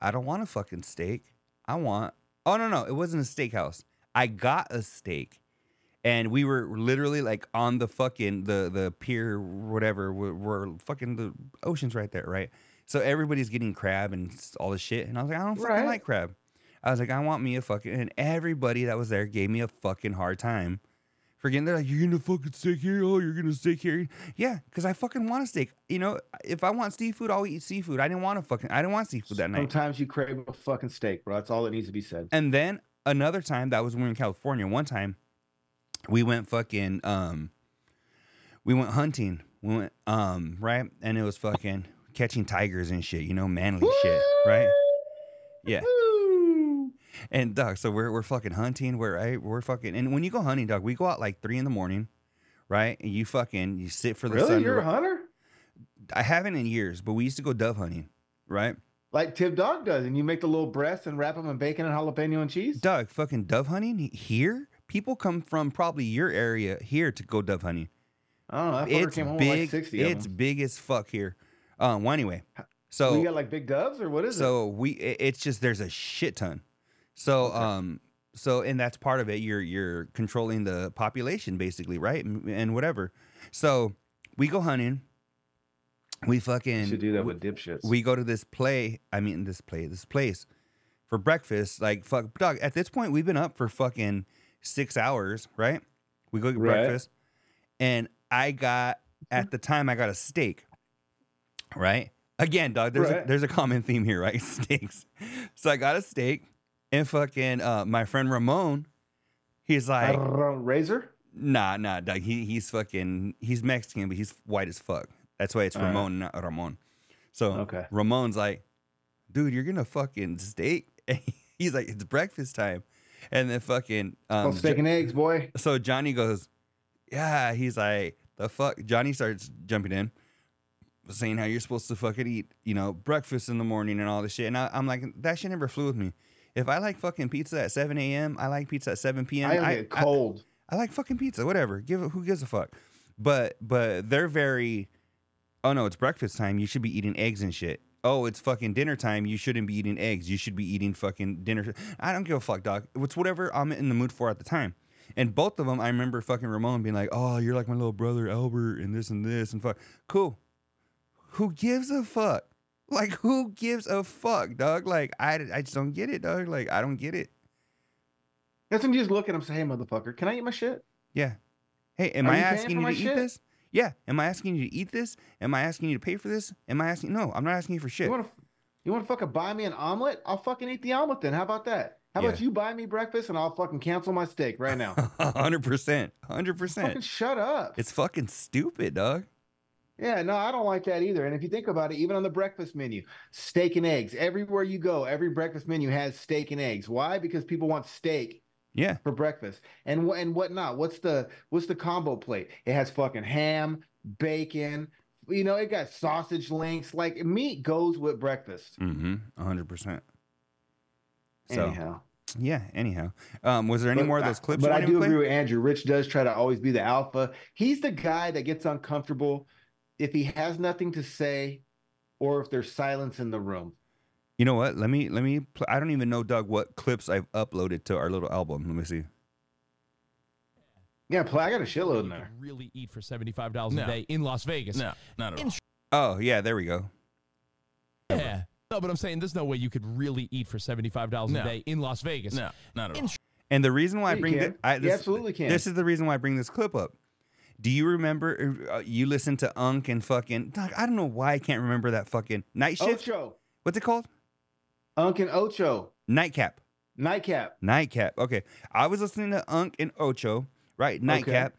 S3: I don't want a fucking steak. I want." Oh no, no, it wasn't a steakhouse. I got a steak, and we were literally like on the fucking the the pier, whatever. We're, we're fucking the ocean's right there, right? So everybody's getting crab and all this shit, and I was like, I don't fucking
S2: Right.
S3: like crab. I was like, I want me a fucking, and everybody that was there gave me a fucking hard time. Forgetting they're like, you're gonna fucking steak here. Oh, you're gonna steak here. Yeah, because I fucking want a steak. You know, if I want seafood, I'll eat seafood. I didn't want to fucking, I didn't want seafood that night.
S2: Sometimes you crave a fucking steak, bro. That's all that needs to be said.
S3: And then another time that was when we were in California. One time we went fucking um we went hunting. We went um right and it was fucking catching tigers and shit, you know, manly shit, right? Yeah. And dog, so we're we're fucking hunting, we're right, we're fucking and when you go hunting, dog, we go out like three in the morning, right? And you fucking you sit for the
S2: Really,
S3: sun.
S2: you're a hunter?
S3: I haven't in years, but we used to go dove hunting, right?
S2: Like Tip Dog does, and you make the little breasts and wrap them in bacon and jalapeno and cheese.
S3: Doug, fucking dove hunting here. People come from probably your area here to go dove hunting.
S2: I don't know. That
S3: It's
S2: came home like
S3: big.
S2: sixty of
S3: it's
S2: them.
S3: big as fuck here. Um. Well, anyway, so
S2: you got like big doves or what is it?
S3: so we i- it's just there's a shit ton so
S2: Okay.
S3: um so and that's part of it you're you're controlling the population basically right and, and whatever so we go hunting we fucking
S2: You should do that
S3: we,
S2: with dipshits.
S3: we go to this play i mean this play this place for breakfast like fuck dog at this point we've been up for fucking six hours right we go get
S2: Right.
S3: breakfast and i got at the time i got a steak right again dog there's a, there's a common theme here right [laughs] steaks so i got a steak and fucking uh my friend ramon he's like
S2: razor.
S3: Nah, nah, dog. He he's fucking he's Mexican, but he's white as fuck. That's why it's
S2: All right.
S3: Ramon, not Ramon. So
S2: Okay.
S3: Ramon's like, dude, you're gonna fucking steak. [laughs] And he's like, it's breakfast time, and then fucking um,
S2: oh, steak and eggs, boy.
S3: so Johnny goes, yeah. He's like, the fuck. Johnny starts jumping in, saying how you're supposed to fucking eat, you know, breakfast in the morning and all this shit. And I, I'm like, that shit never flew with me. If I like fucking pizza at 7 a.m., I like pizza at 7 p.m.
S2: I,
S3: I-
S2: get cold.
S3: I like fucking pizza, whatever. Give who gives a fuck. But but they're very oh no, it's breakfast time. You should be eating eggs and shit. Oh, it's fucking dinner time. You shouldn't be eating eggs. You should be eating fucking dinner. I don't give a fuck, dog. It's whatever I'm in the mood for at the time. And both of them, I remember fucking Ramon being like, "Oh, you're like my little brother Albert, and this and this and fuck." Cool. Who gives a fuck? Like, who gives a fuck, dog? Like, I, I just don't get it, dog. Like, I don't get it.
S2: That's when you just look at him and say, "Hey, motherfucker, can I eat my shit?"
S3: Yeah. Hey, am
S2: Are
S3: I
S2: you
S3: asking you to eat this? Yeah. Am I asking you to eat this? Am I asking you to pay for this? Am I asking? No, I'm not asking you for shit.
S2: You want to, you want to fucking buy me an omelet? I'll fucking eat the omelet then. How about that? How about you buy me breakfast and I'll fucking cancel my steak right now? [laughs]
S3: Hundred percent. 100%.
S2: fucking shut up.
S3: It's fucking stupid, dog.
S2: Yeah, no, I don't like that either. And if you think about it, even on the breakfast menu, steak and eggs. Everywhere you go, every breakfast menu has steak and eggs. Why? Because people want steak
S3: Yeah.
S2: for breakfast. And and whatnot. What's the what's the combo plate? It has fucking ham, bacon. You know, it got sausage links. Like meat goes with breakfast.
S3: Mm-hmm. hundred percent. So
S2: Anyhow.
S3: yeah. Anyhow, um, was there any
S2: But
S3: more of those clips?
S2: But I do
S3: play?
S2: agree with Andrew. Rich does try to always be the alpha. He's the guy that gets uncomfortable if he has nothing to say or if there's silence in the room.
S3: You know what? Let me let me. Pl- I don't even know, Doug, what clips I've uploaded to our little album. Let me see.
S2: Yeah, play. I got a shitload in
S1: You
S2: there.
S1: could really eat for seventy-five dollars
S8: No.
S1: a day in Las Vegas.
S8: No, not at all.
S3: Oh yeah, there we go.
S1: Yeah. No, but I'm saying there's no way you could really eat for seventy-five dollars
S8: No.
S1: a day in Las Vegas.
S8: No, not at
S1: In-
S8: all.
S3: And the reason why I
S2: Yeah, you
S3: bring
S2: can.
S3: this, I, this,
S2: absolutely can.
S3: This is the reason why I bring this clip up. Do you remember? Uh, you listened to Unk and fucking. Doc, I don't know why I can't remember that fucking night shift.
S2: Ocho.
S3: What's it called?
S2: Unk and Ocho.
S3: Nightcap.
S2: Nightcap.
S3: Nightcap. Okay, I was listening to Unk and Ocho, right? Nightcap,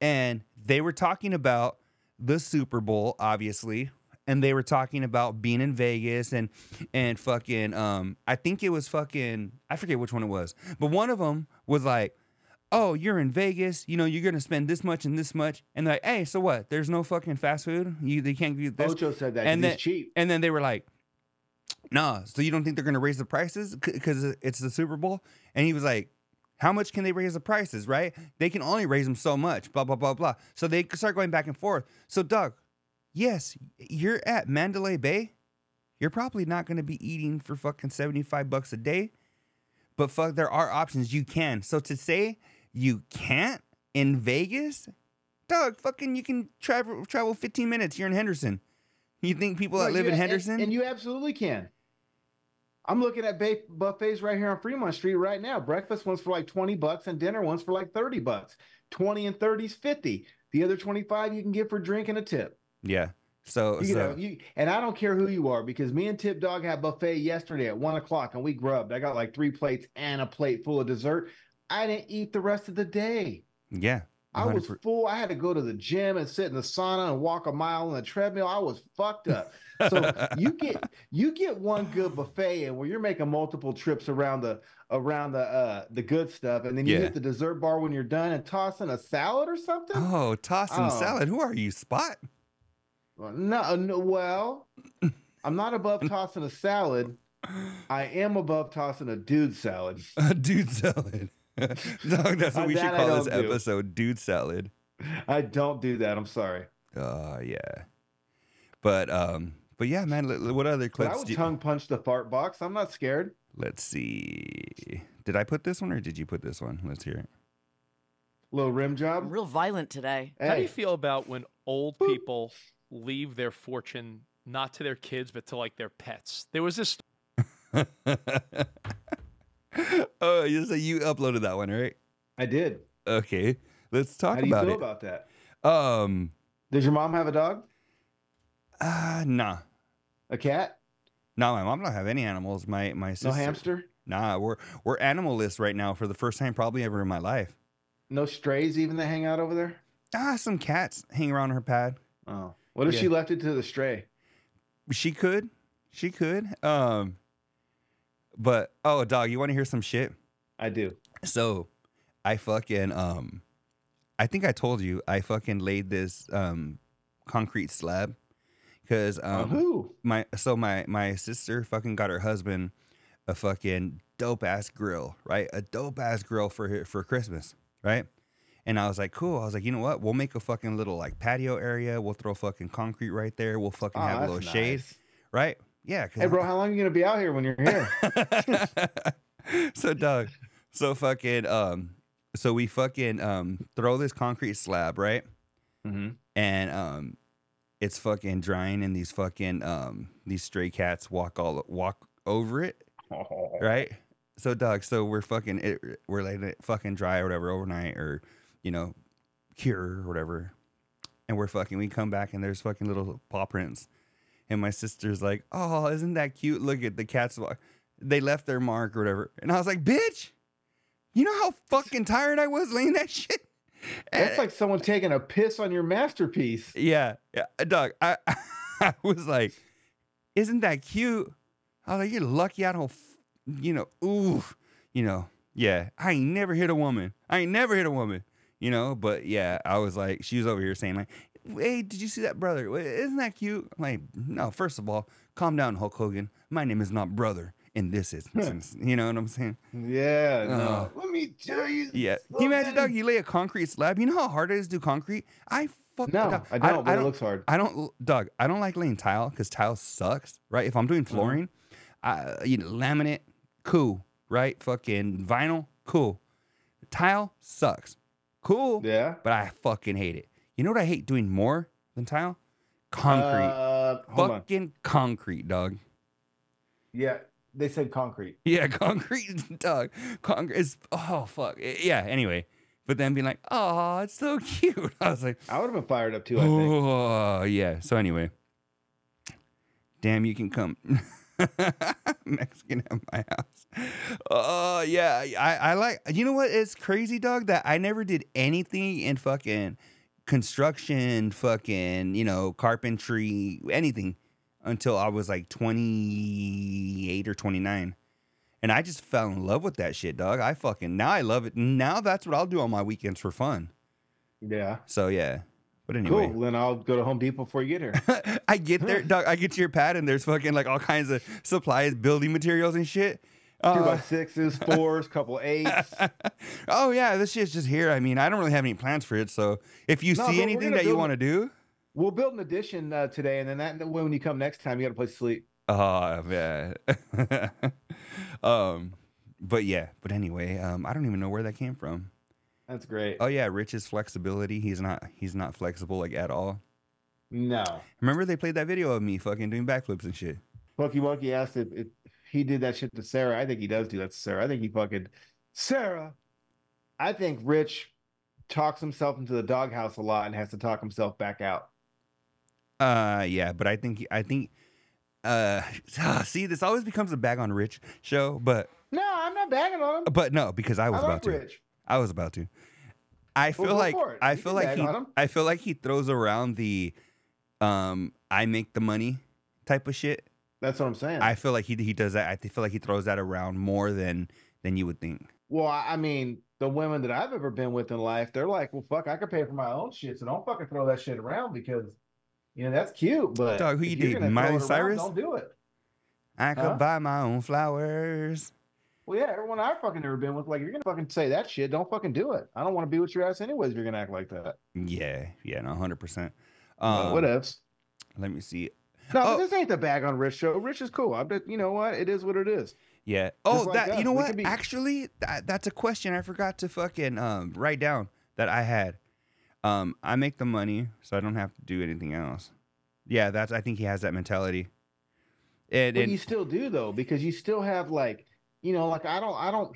S3: and they were talking about the Super Bowl, obviously, and they were talking about being in Vegas and and fucking. Um, I think it was fucking. I forget which one it was, but one of them was like, "Oh, you're in Vegas. You know, you're gonna spend this much and this much." And they're like, "Hey, so what? There's no fucking fast food. You they can't give you this."
S2: Ocho said that.
S3: and then-
S2: cheap.
S3: And then they were like, "Nah, so you don't think they're gonna raise the prices because it's the Super Bowl?" And he was like, "How much can they raise the prices? Right? They can only raise them so much." Blah blah blah blah. So they start going back and forth. So Doug, yes, you're at Mandalay Bay. You're probably not gonna be eating for fucking seventy five bucks a day, but fuck, there are options you can. So to say you can't in Vegas, dog, fucking, you can travel travel fifteen minutes. You're in Henderson. You think people that
S2: No,
S3: live
S2: you-
S3: in
S2: and-
S3: Henderson?
S2: And, you absolutely can. I'm looking at ba- buffets right here on Fremont Street right now. Breakfast one's for like 20 bucks and dinner one's for like 30 bucks. 20 and 30 is 50. The other 25 you can get for drink and a tip.
S3: yeah. So,
S2: You
S3: so
S2: know, you and I don't care who you are because me and Tip Dog had buffet yesterday at one o'clock and we grubbed. I got like three plates and a plate full of dessert. I didn't eat the rest of the day.
S3: yeah.
S2: I was full. I had to go to the gym and sit in the sauna and walk a mile on the treadmill. I was fucked up. So you [laughs] get you get one good buffet and where you're making multiple trips around the around the uh the good stuff, and then you
S3: Yeah.
S2: hit the dessert bar when you're done and toss in a salad or something.
S3: Oh, tossing
S2: Oh.
S3: salad. Who are you, Spot?
S2: No, no, well, I'm not above [laughs] tossing a salad. I am above tossing a dude salad.
S3: A dude salad. [laughs] Dog, that's what we should
S2: That I
S3: call this
S2: don't
S3: episode, dude salad.
S2: I don't do that. I'm sorry.
S3: Uh yeah. But um but yeah, man, li- li- what other
S2: But I would
S3: do you-
S2: tongue punch the fart box. I'm not scared.
S3: Let's see. Did I put this one or did you put this one? Let's hear it.
S2: Little rim
S5: I'm
S2: job.
S5: real violent today.
S8: How do you feel about when old people leave their fortune not to their kids but to like their pets? There was this [laughs] [laughs]
S3: oh, you so you uploaded that one, right?
S2: I did.
S3: Okay. Let's talk
S2: How do you
S3: about
S2: feel
S3: it.
S2: about that?
S3: um
S2: Does your mom have a dog?
S3: uh nah.
S2: A cat?
S3: No, my mom don't have any animals. My my sister.
S2: No hamster?
S3: Nah, we're we're animalists right now for the first time probably ever in my life.
S2: No strays even that hang out over there?
S3: Ah, some cats hang around her pad.
S2: Oh. What if
S3: Yeah.
S2: she left it to the stray?
S3: She could. She could. Um but oh dog, you want to hear some shit?
S2: I do.
S3: So I fucking um I think I told you I fucking laid this um concrete slab because um
S2: who?
S3: my so my my sister fucking got her husband a fucking dope ass grill, right? A dope ass grill for for Christmas, right? And I was like, cool. I was like, you know what? We'll make a fucking little like patio area. We'll throw fucking concrete right there. We'll fucking
S2: Oh,
S3: have a little shade, right? Yeah.
S2: Hey, bro, how long are you going to be out here when you're here? [laughs]
S3: so Doug, so fucking um, so we fucking um throw this concrete slab, right?
S2: mm-hmm.
S3: And um, it's fucking drying, and these fucking um these stray cats walk all walk over it, right? So Doug, so we're fucking it, we're letting it fucking dry or whatever overnight, or you know, cure or whatever, and we're fucking we come back and there's fucking little paw prints, and my sister's like, oh, isn't that cute? Look at the cats. They left their mark or whatever, and I was like, bitch, you know how fucking tired I was laying that [laughs] shit.
S2: That's like someone taking a piss on your masterpiece.
S3: yeah, yeah, uh, Doug. I [laughs] I was like, isn't that cute? I was like, you're lucky I don't, f- you know, ooh, you know, yeah. I ain't never hit a woman. I ain't never hit a woman, you know. But yeah, I was like, she was over here saying like, hey, did you see that brother? Isn't that cute? I'm like, no. First of all, calm down, Hulk Hogan. My name is not brother in this instance. [laughs] you know what I'm saying?
S2: Yeah. No.
S3: Uh,
S2: Let me tell you.
S3: Yeah. Can you imagine, Doug? You lay a concrete slab. You know how hard it is to do concrete? I fuck.
S2: No,
S3: Doug,
S2: I don't, but it looks hard.
S3: I don't, Doug. I don't like laying tile because tile sucks, right? If I'm doing
S2: Mm-hmm.
S3: flooring, I, you know, laminate, cool, right? Fucking vinyl, cool. Tile sucks, cool,
S2: Yeah.
S3: but I fucking hate it. You know what I hate doing more than tile? Concrete,
S2: Uh, hold on.
S3: fucking concrete, dog.
S2: Yeah. They said concrete. [laughs]
S3: Yeah, concrete, [laughs] dog. Concrete is oh fuck, yeah. Anyway, but then being like, oh, it's so [laughs] cute. I was like,
S2: I would have been fired up too, I think.
S3: Oh yeah. So anyway, damn, you can come Mexican at my house. Oh yeah, I I like. You know what? It's crazy, dog. That I never did anything in fucking construction, fucking you know carpentry, anything until I was like twenty eight or twenty nine. And I just fell in love with that shit, dog. I fucking now I love it. Now that's what I'll do on my weekends for fun.
S2: Yeah.
S3: So yeah. But anyway,
S2: Cool. Then I'll go to Home Depot before you get here. [laughs]
S3: I get there, [laughs] dog. I get to your pad and there's fucking like all kinds of supplies, building materials and shit.
S2: Two by
S3: Uh,
S2: sixes, [laughs] fours, couple eights. [laughs]
S3: oh yeah, this shit's just here. I mean, I don't really have any plans for it. So if you
S2: No,
S3: see anything that you want to do,
S2: We'll build an addition uh, today, and then that when you come next time, you got a place to sleep.
S3: oh man. [laughs] um, but yeah. But anyway, um, I don't even know where that came from.
S2: That's great.
S3: Oh yeah, Rich's flexibility. He's not. He's not flexible like at all.
S2: No.
S3: Remember they played that video of me fucking doing backflips and shit.
S2: Pokey Monkey asked if, if he did that shit to Sarah. I think he does do that to Sarah. I think he fucking Sarah. I think Rich talks himself into the doghouse a lot and has to talk himself back out.
S3: Uh, yeah, but I think I think uh, [sighs] see, this always becomes a bag on Rich show, but
S2: No, I'm not bagging on him.
S3: but no, because I
S2: I
S3: was
S2: like
S3: about to.
S2: Rich.
S3: I was about to. I feel
S2: go
S3: like. I
S2: You
S3: feel like he. I feel like he throws around the um I make the money type of shit.
S2: That's what I'm saying.
S3: I feel like he he does that. I feel like he throws that around more than than you would think.
S2: well, I mean, the women that I've ever been with in life, they're like, well, fuck, I could pay for my own shit, so don't fucking throw that shit around because You know, that's cute, but
S3: Dog, who you dating, Miley
S2: it around,
S3: Cyrus?
S2: Don't do it.
S3: I could
S2: Huh?
S3: buy my own flowers.
S2: Well, yeah, everyone I've fucking ever been with, like, you're gonna fucking say that shit, don't fucking do it. I don't want to be with your ass anyways if you're gonna act like that.
S3: Yeah, yeah, no, hundred percent. Um,
S2: what else?
S3: Let me see.
S2: No,
S3: oh.
S2: this ain't the bag on Rich show. Rich is cool. I'm just, you know what? It is what it is.
S3: Yeah. Oh,
S2: like
S3: that
S2: us,
S3: you know
S2: we
S3: what?
S2: be-
S3: Actually, that, that's a question I forgot to fucking um, write down that I had. Um, I make the money, so I don't have to do anything else. Yeah, that's. I think he has that mentality. And, and
S2: you still do though, because you still have like, you know, like I don't, I don't,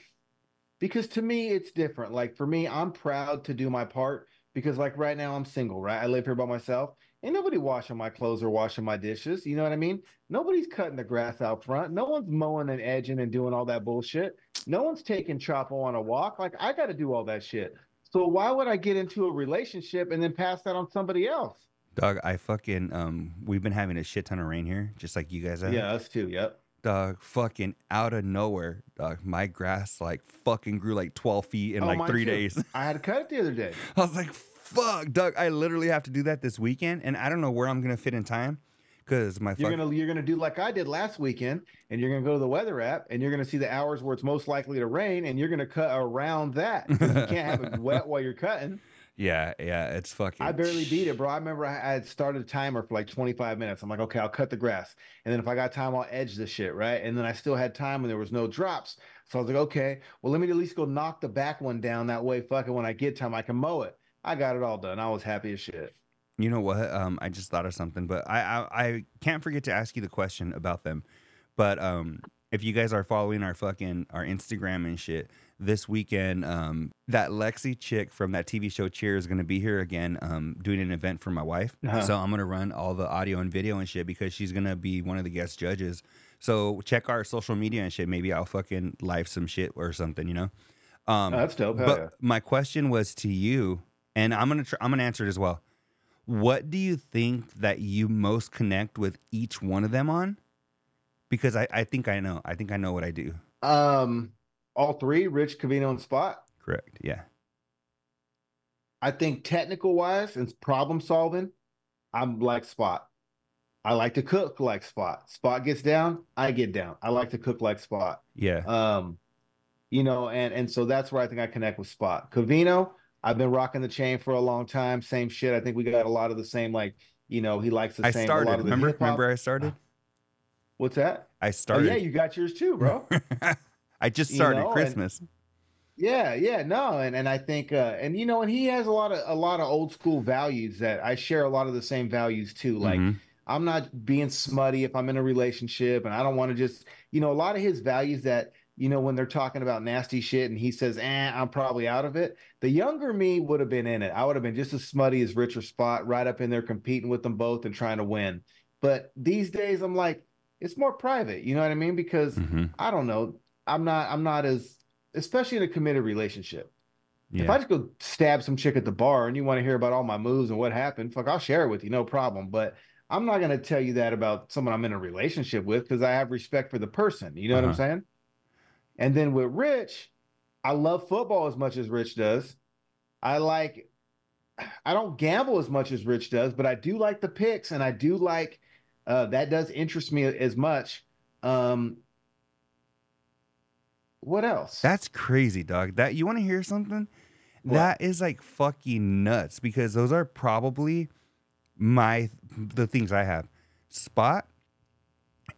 S2: because to me it's different. Like for me, I'm proud to do my part because like right now I'm single, right? I live here by myself. Ain't nobody washing my clothes or washing my dishes. You know what I mean? Nobody's cutting the grass out front. No one's mowing and edging and doing all that bullshit. No one's taking Chapo on a walk. Like I got to do all that shit. So why would I get into a relationship and then pass that on somebody else?
S3: dog, I fucking um, we've been having a shit ton of rain here, just like you guys have.
S2: Yeah, us too. Yep.
S3: Dog, fucking out of nowhere, dog. My grass like fucking grew like twelve feet in
S2: Oh,
S3: like three
S2: too.
S3: days.
S2: I had to cut it the other day. [laughs]
S3: I was like, fuck, Doug, I literally have to do that this weekend, and I don't know where I'm gonna fit in time because my
S2: You're
S3: fuck-
S2: gonna you're gonna do like I did last weekend, and you're gonna go to the weather app, and you're gonna see the hours where it's most likely to rain, and you're gonna cut around that. You can't have it [laughs] wet while you're cutting.
S3: yeah, yeah, it's fucking.
S2: I barely beat it, bro. I remember I I had started a timer for like 25 minutes. I'm like, okay, I'll cut the grass, and then if I got time, I'll edge the shit, right? And then I still had time, and there was no drops, so I was like, okay, well, let me at least go knock the back one down. That way, fucking, when I get time, I can mow it. I got it all done. I was happy as shit.
S3: You know what? Um, I just thought of something, but I, I I can't forget to ask you the question about them. But um, if you guys are following our fucking our Instagram and shit, this weekend, um, that Lexi chick from that TV show Cheer is gonna be here again, um, doing an event for my wife.
S2: Uh-huh.
S3: So I'm gonna run all the audio and video and shit because she's gonna be one of the guest judges. So check our social media and shit. Maybe I'll fucking live some shit or something, you know. Um,
S2: Oh, that's dope. Hell
S3: but
S2: yeah.
S3: my question was to you, and I'm gonna tr- I'm gonna answer it as well. What do you think that you most connect with each one of them on? Because I, I think I know. I think I know what I do.
S2: Um, all three, Rich, Covino, and Spot.
S3: Correct. Yeah.
S2: I think technical wise and problem solving, I'm like Spot. I like to cook like Spot. Spot gets down, I get down. I like to cook like Spot.
S3: Yeah.
S2: Um, you know, and and so that's where I think I connect with Spot. Covino, I've been rocking the chain for a long time. Same shit. I think we got a lot of the same, like, you know, he likes the
S3: I
S2: same. a
S3: started.
S2: lot of the
S3: Remember?
S2: hip-hop.
S3: Remember I started.
S2: What's that?
S3: I
S2: Oh
S3: started.
S2: yeah, you got yours too, bro. [laughs]
S3: I just
S2: You
S3: started
S2: know, and-
S3: Christmas.
S2: Yeah, yeah, no, and and I think uh and you know, and he has a lot of a lot of old school values that I share a lot of the same values too. Like
S3: Mhm.
S2: I'm not being smutty if I'm in a relationship and I don't want to just, you know, a lot of his values that, you know, when they're talking about nasty shit and he says, eh, I'm probably out of it. The younger me would have been in it. I would have been just as smutty as Richard Spot, right up in there competing with them both and trying to win. But these days I'm like, it's more private, you know what I mean? Because
S3: Mhm.
S2: I don't know. I'm not I'm not as especially in a committed relationship. If I just go stab some chick at the bar and you want to hear about all my moves and what happened, fuck, I'll share it with you, no problem. But I'm not going to tell you that about someone I'm in a relationship with because I have respect for the person. You know what I'm
S3: Uh-huh.
S2: saying? And then with Rich, I love football as much as Rich does. I like, I don't gamble as much as Rich does, but I do like the picks and I do like, uh, that does interest me as much. Um, what else?
S3: That's crazy, dog. That you want to hear something?
S2: What?
S3: That is like fucking nuts because those are probably my the things I have. Spot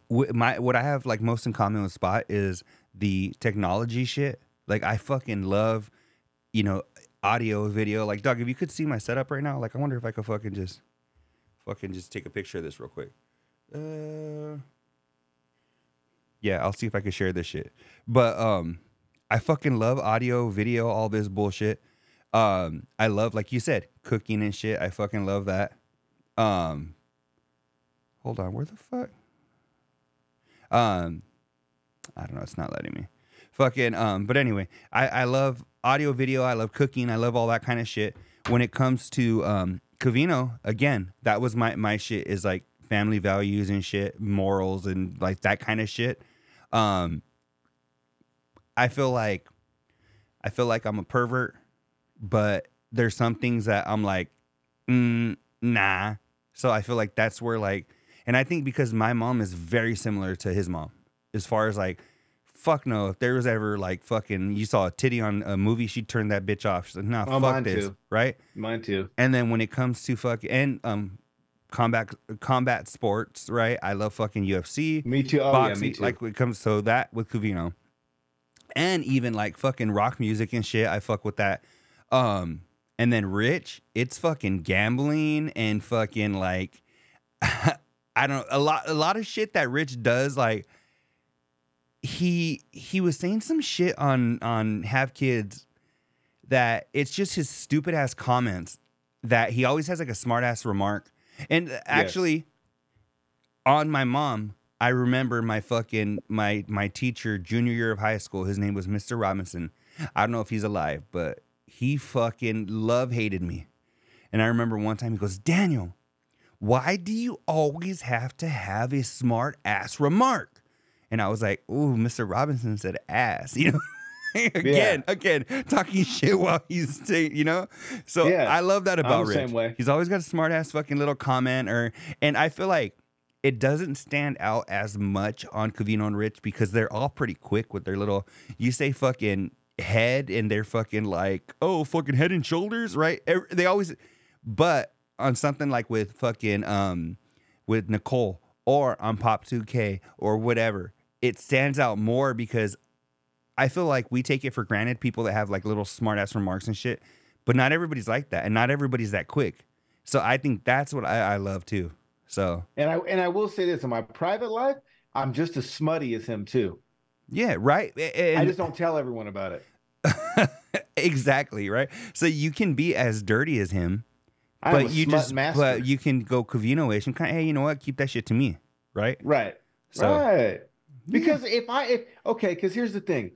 S3: my what I have like most in common with Spot is the technology shit. Like I fucking love, you know, audio, video. Like, dog, if you could see my setup right now, like I wonder if I could fucking just fucking just take a picture of this real quick. Uh yeah, I'll see if I can share this shit. But um I fucking love audio, video, all this bullshit. Um I love like you said, cooking and shit. I fucking love that. Um Hold on, where the fuck? Um I don't know, it's not letting me. Fucking um but anyway, I I love audio, video, I love cooking, I love all that kind of shit. When it comes to um Covino, again, that was my my shit is like family values and shit, morals and like that kind of shit. Um I feel like I feel like I'm a pervert, but there's some things that I'm like, mm, nah, So I feel like that's where like, and I think because my mom is very similar to his mom, as far as like, fuck no, if there was ever like fucking, you saw a titty on a movie, she'd turn that bitch off. She's like, nah,
S2: Oh,
S3: fuck this,
S2: too.
S3: right?
S2: Mine too.
S3: And then when it comes to fuck and um, combat combat sports, right? I love fucking UFC
S2: Me too. Oh
S3: boxing,
S2: yeah, me too.
S3: like when it comes to that with Covino, and even like fucking rock music and shit. I fuck with that. Um, and then Rich, it's fucking gambling and fucking like, [laughs] I don't a lot a lot of shit that Rich does. Like, he he was saying some shit on on Have Kids that it's just his stupid ass comments that he always has like a smart ass remark. And actually, on my mom, I remember my fucking my my teacher junior year of high school. His name was Mr. Robinson. I don't know if he's alive, but he fucking love hated me. And I remember one time he goes, Daniel, why do you always have to have a smart ass remark? And I was like, ooh, Mr. Robinson said ass, [laughs] you know. again, again, talking shit while he's saying, you know. So
S2: Yeah,
S3: I love that about Rich.
S2: same way.
S3: He's always got a smart ass fucking little comment, or and I feel like it doesn't stand out as much on Covino and Rich because they're all pretty quick with their little. You say fucking head, and they're fucking like, oh, fucking head and shoulders, right? They always, but on something like with fucking um, with Nicole or on Pop 2K or whatever, it stands out more because I feel like we take it for granted people that have like little smart ass remarks and shit, but not everybody's like that, and not everybody's that quick. So I think that's what I, I love too. So
S2: And I and I will say this in my private life, I'm just as smutty as him too.
S3: yeah, right. A-
S2: I
S3: and-
S2: just don't tell everyone about it. [laughs]
S3: exactly right. So you can be as dirty as him,
S2: I'm
S3: but you just
S2: master.
S3: but you can go Covino-ish and kind of hey, you know what? Keep that shit to me, right?
S2: right.
S3: So
S2: right. Because if I if okay, because here's the thing.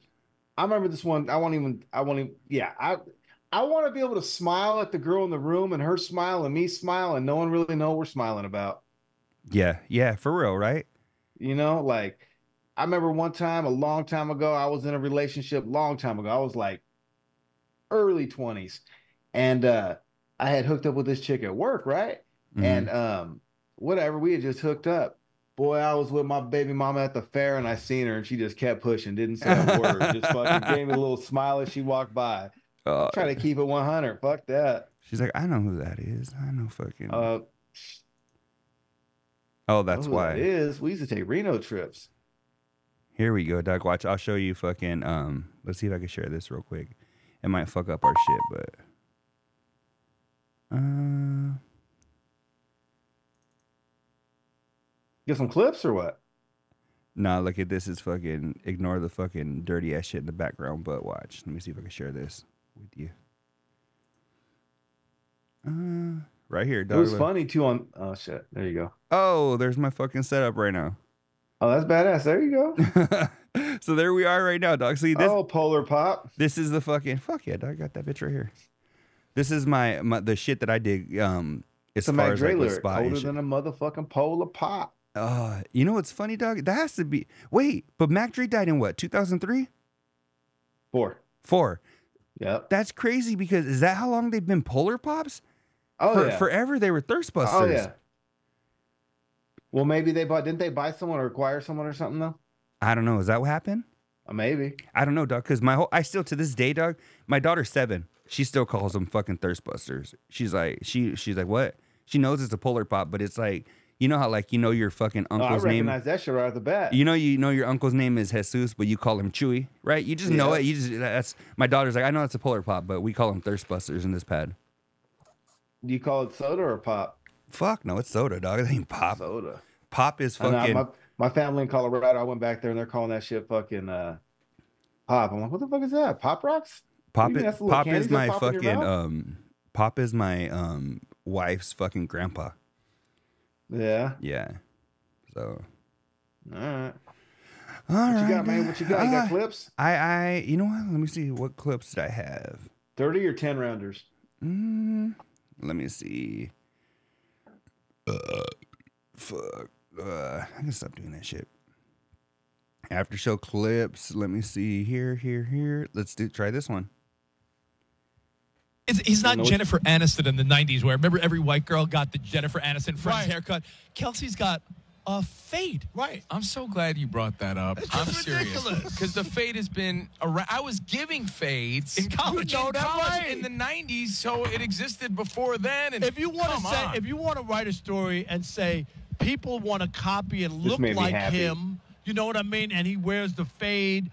S2: I remember this one. I won't even. I won't even. Yeah. I I want to be able to smile at the girl in the room and her smile and me smile and no one really know what we're smiling about.
S3: yeah, yeah, for real, right?
S2: You know, like I remember one time a long time ago, I was in a relationship long time ago. I was like early 20s. And uh I had hooked up with this chick at work, right?
S3: Mhm.
S2: And um whatever, we had just hooked up. Boy, I was with my baby mama at the fair and I seen her and she just kept pushing, didn't say a [laughs] word. Just fucking gave me a little smile as she walked by.
S3: Uh,
S2: Try to keep it 100. Fuck that.
S3: she's like, I know who that is. I know fucking.
S2: Uh
S3: oh, that's why.
S2: that is. We used to take Reno trips.
S3: Here we go, Doug. Watch. I'll show you fucking. Um, let's see if I can share this real quick. It might fuck up our shit, but. Uh,
S2: Get some clips or what?
S3: nah, look at this. Is fucking ignore the fucking dirty ass shit in the background. But watch. Let me see if I can share this with you. Uh, right here,
S2: It was
S3: look.
S2: funny too on oh shit. There you go.
S3: Oh, there's my fucking setup right now.
S2: Oh, that's badass. There you go. [laughs]
S3: so there we are right now, dog. See this.
S2: oh, Polar Pop.
S3: This is the fucking fuck yeah, dog. I got that bitch right here. This is my, my the shit that I dig. Um, as
S2: It's a
S3: far
S2: Mac
S3: as
S2: Dre
S3: like
S2: lyric. Older than a motherfucking Polar Pop.
S3: Uh, you know what's funny, dog? That has to be. Wait, but Mac Dre died in what? 2003?
S2: Four.
S3: Four.
S2: Yep.
S3: That's crazy because is that how long they've been Polar Pops?
S2: Oh
S3: For,
S2: yeah.
S3: Forever they were Thirst Busters.
S2: oh yeah. Well, maybe they bought. Didn't they buy someone or acquire someone or something though?
S3: I don't know. Is that what happened?
S2: Uh, maybe.
S3: I don't know, dog. Because my whole, I still to this day, dog. My daughter's seven. She still calls them fucking thirst busters. She's like, she, she's like, what? She knows it's a polar pop, but it's like, you know how like you know your fucking
S2: Oh, I
S3: uncle's name.
S2: recognize that shit right off the bat.
S3: You know, you know your uncle's name is Jesus, but you call him Chewy, right? You just know it. You just that's my daughter's like, I know it's a polar pop, but we call them thirst busters in this pad.
S2: Do you call it soda or pop?
S3: Fuck no, it's soda, dog. It ain't pop.
S2: Soda.
S3: Pop is
S2: know,
S3: fucking.
S2: my, my family in Colorado, I went back there and they're calling that shit fucking uh, pop. I'm like, what the fuck is that? Pop rocks?
S3: Pop,
S2: you
S3: is,
S2: that's the little
S3: pop is my
S2: pop
S3: fucking um. Pop is my um wife's fucking grandpa.
S2: Yeah.
S3: Yeah. So.
S2: All right.
S3: All
S2: What you got, man? What you got? You got
S3: Ah,
S2: clips?
S3: I, I, you know what? Let me see. What clips did I have?
S2: 30 or 10 rounders?
S3: Mm, let me see. Uh, fuck. Uh, I can stop doing that shit. After show clips. Let me see here, here, here. Let's do try this one.
S9: It's, he's not
S2: know
S9: Jennifer Aniston in the '90s, where remember every white girl got the Jennifer Aniston Friends
S10: Right.
S9: haircut. Kelce's got a fade.
S10: Right.
S11: I'm so glad you brought that up.
S10: It's
S11: I'm
S10: just
S11: serious
S10: ridiculous.
S11: because the fade has been around. I was giving fades
S9: In college.
S11: in,
S9: You know that,
S11: college
S9: right?
S11: in the '90s, so it existed before then. And
S10: If you want
S11: come
S10: to say,
S11: on.
S10: if you want to write a story and say people want to copy and look
S2: made me
S10: like
S2: happy.
S10: him, you know what I mean, and he wears the fade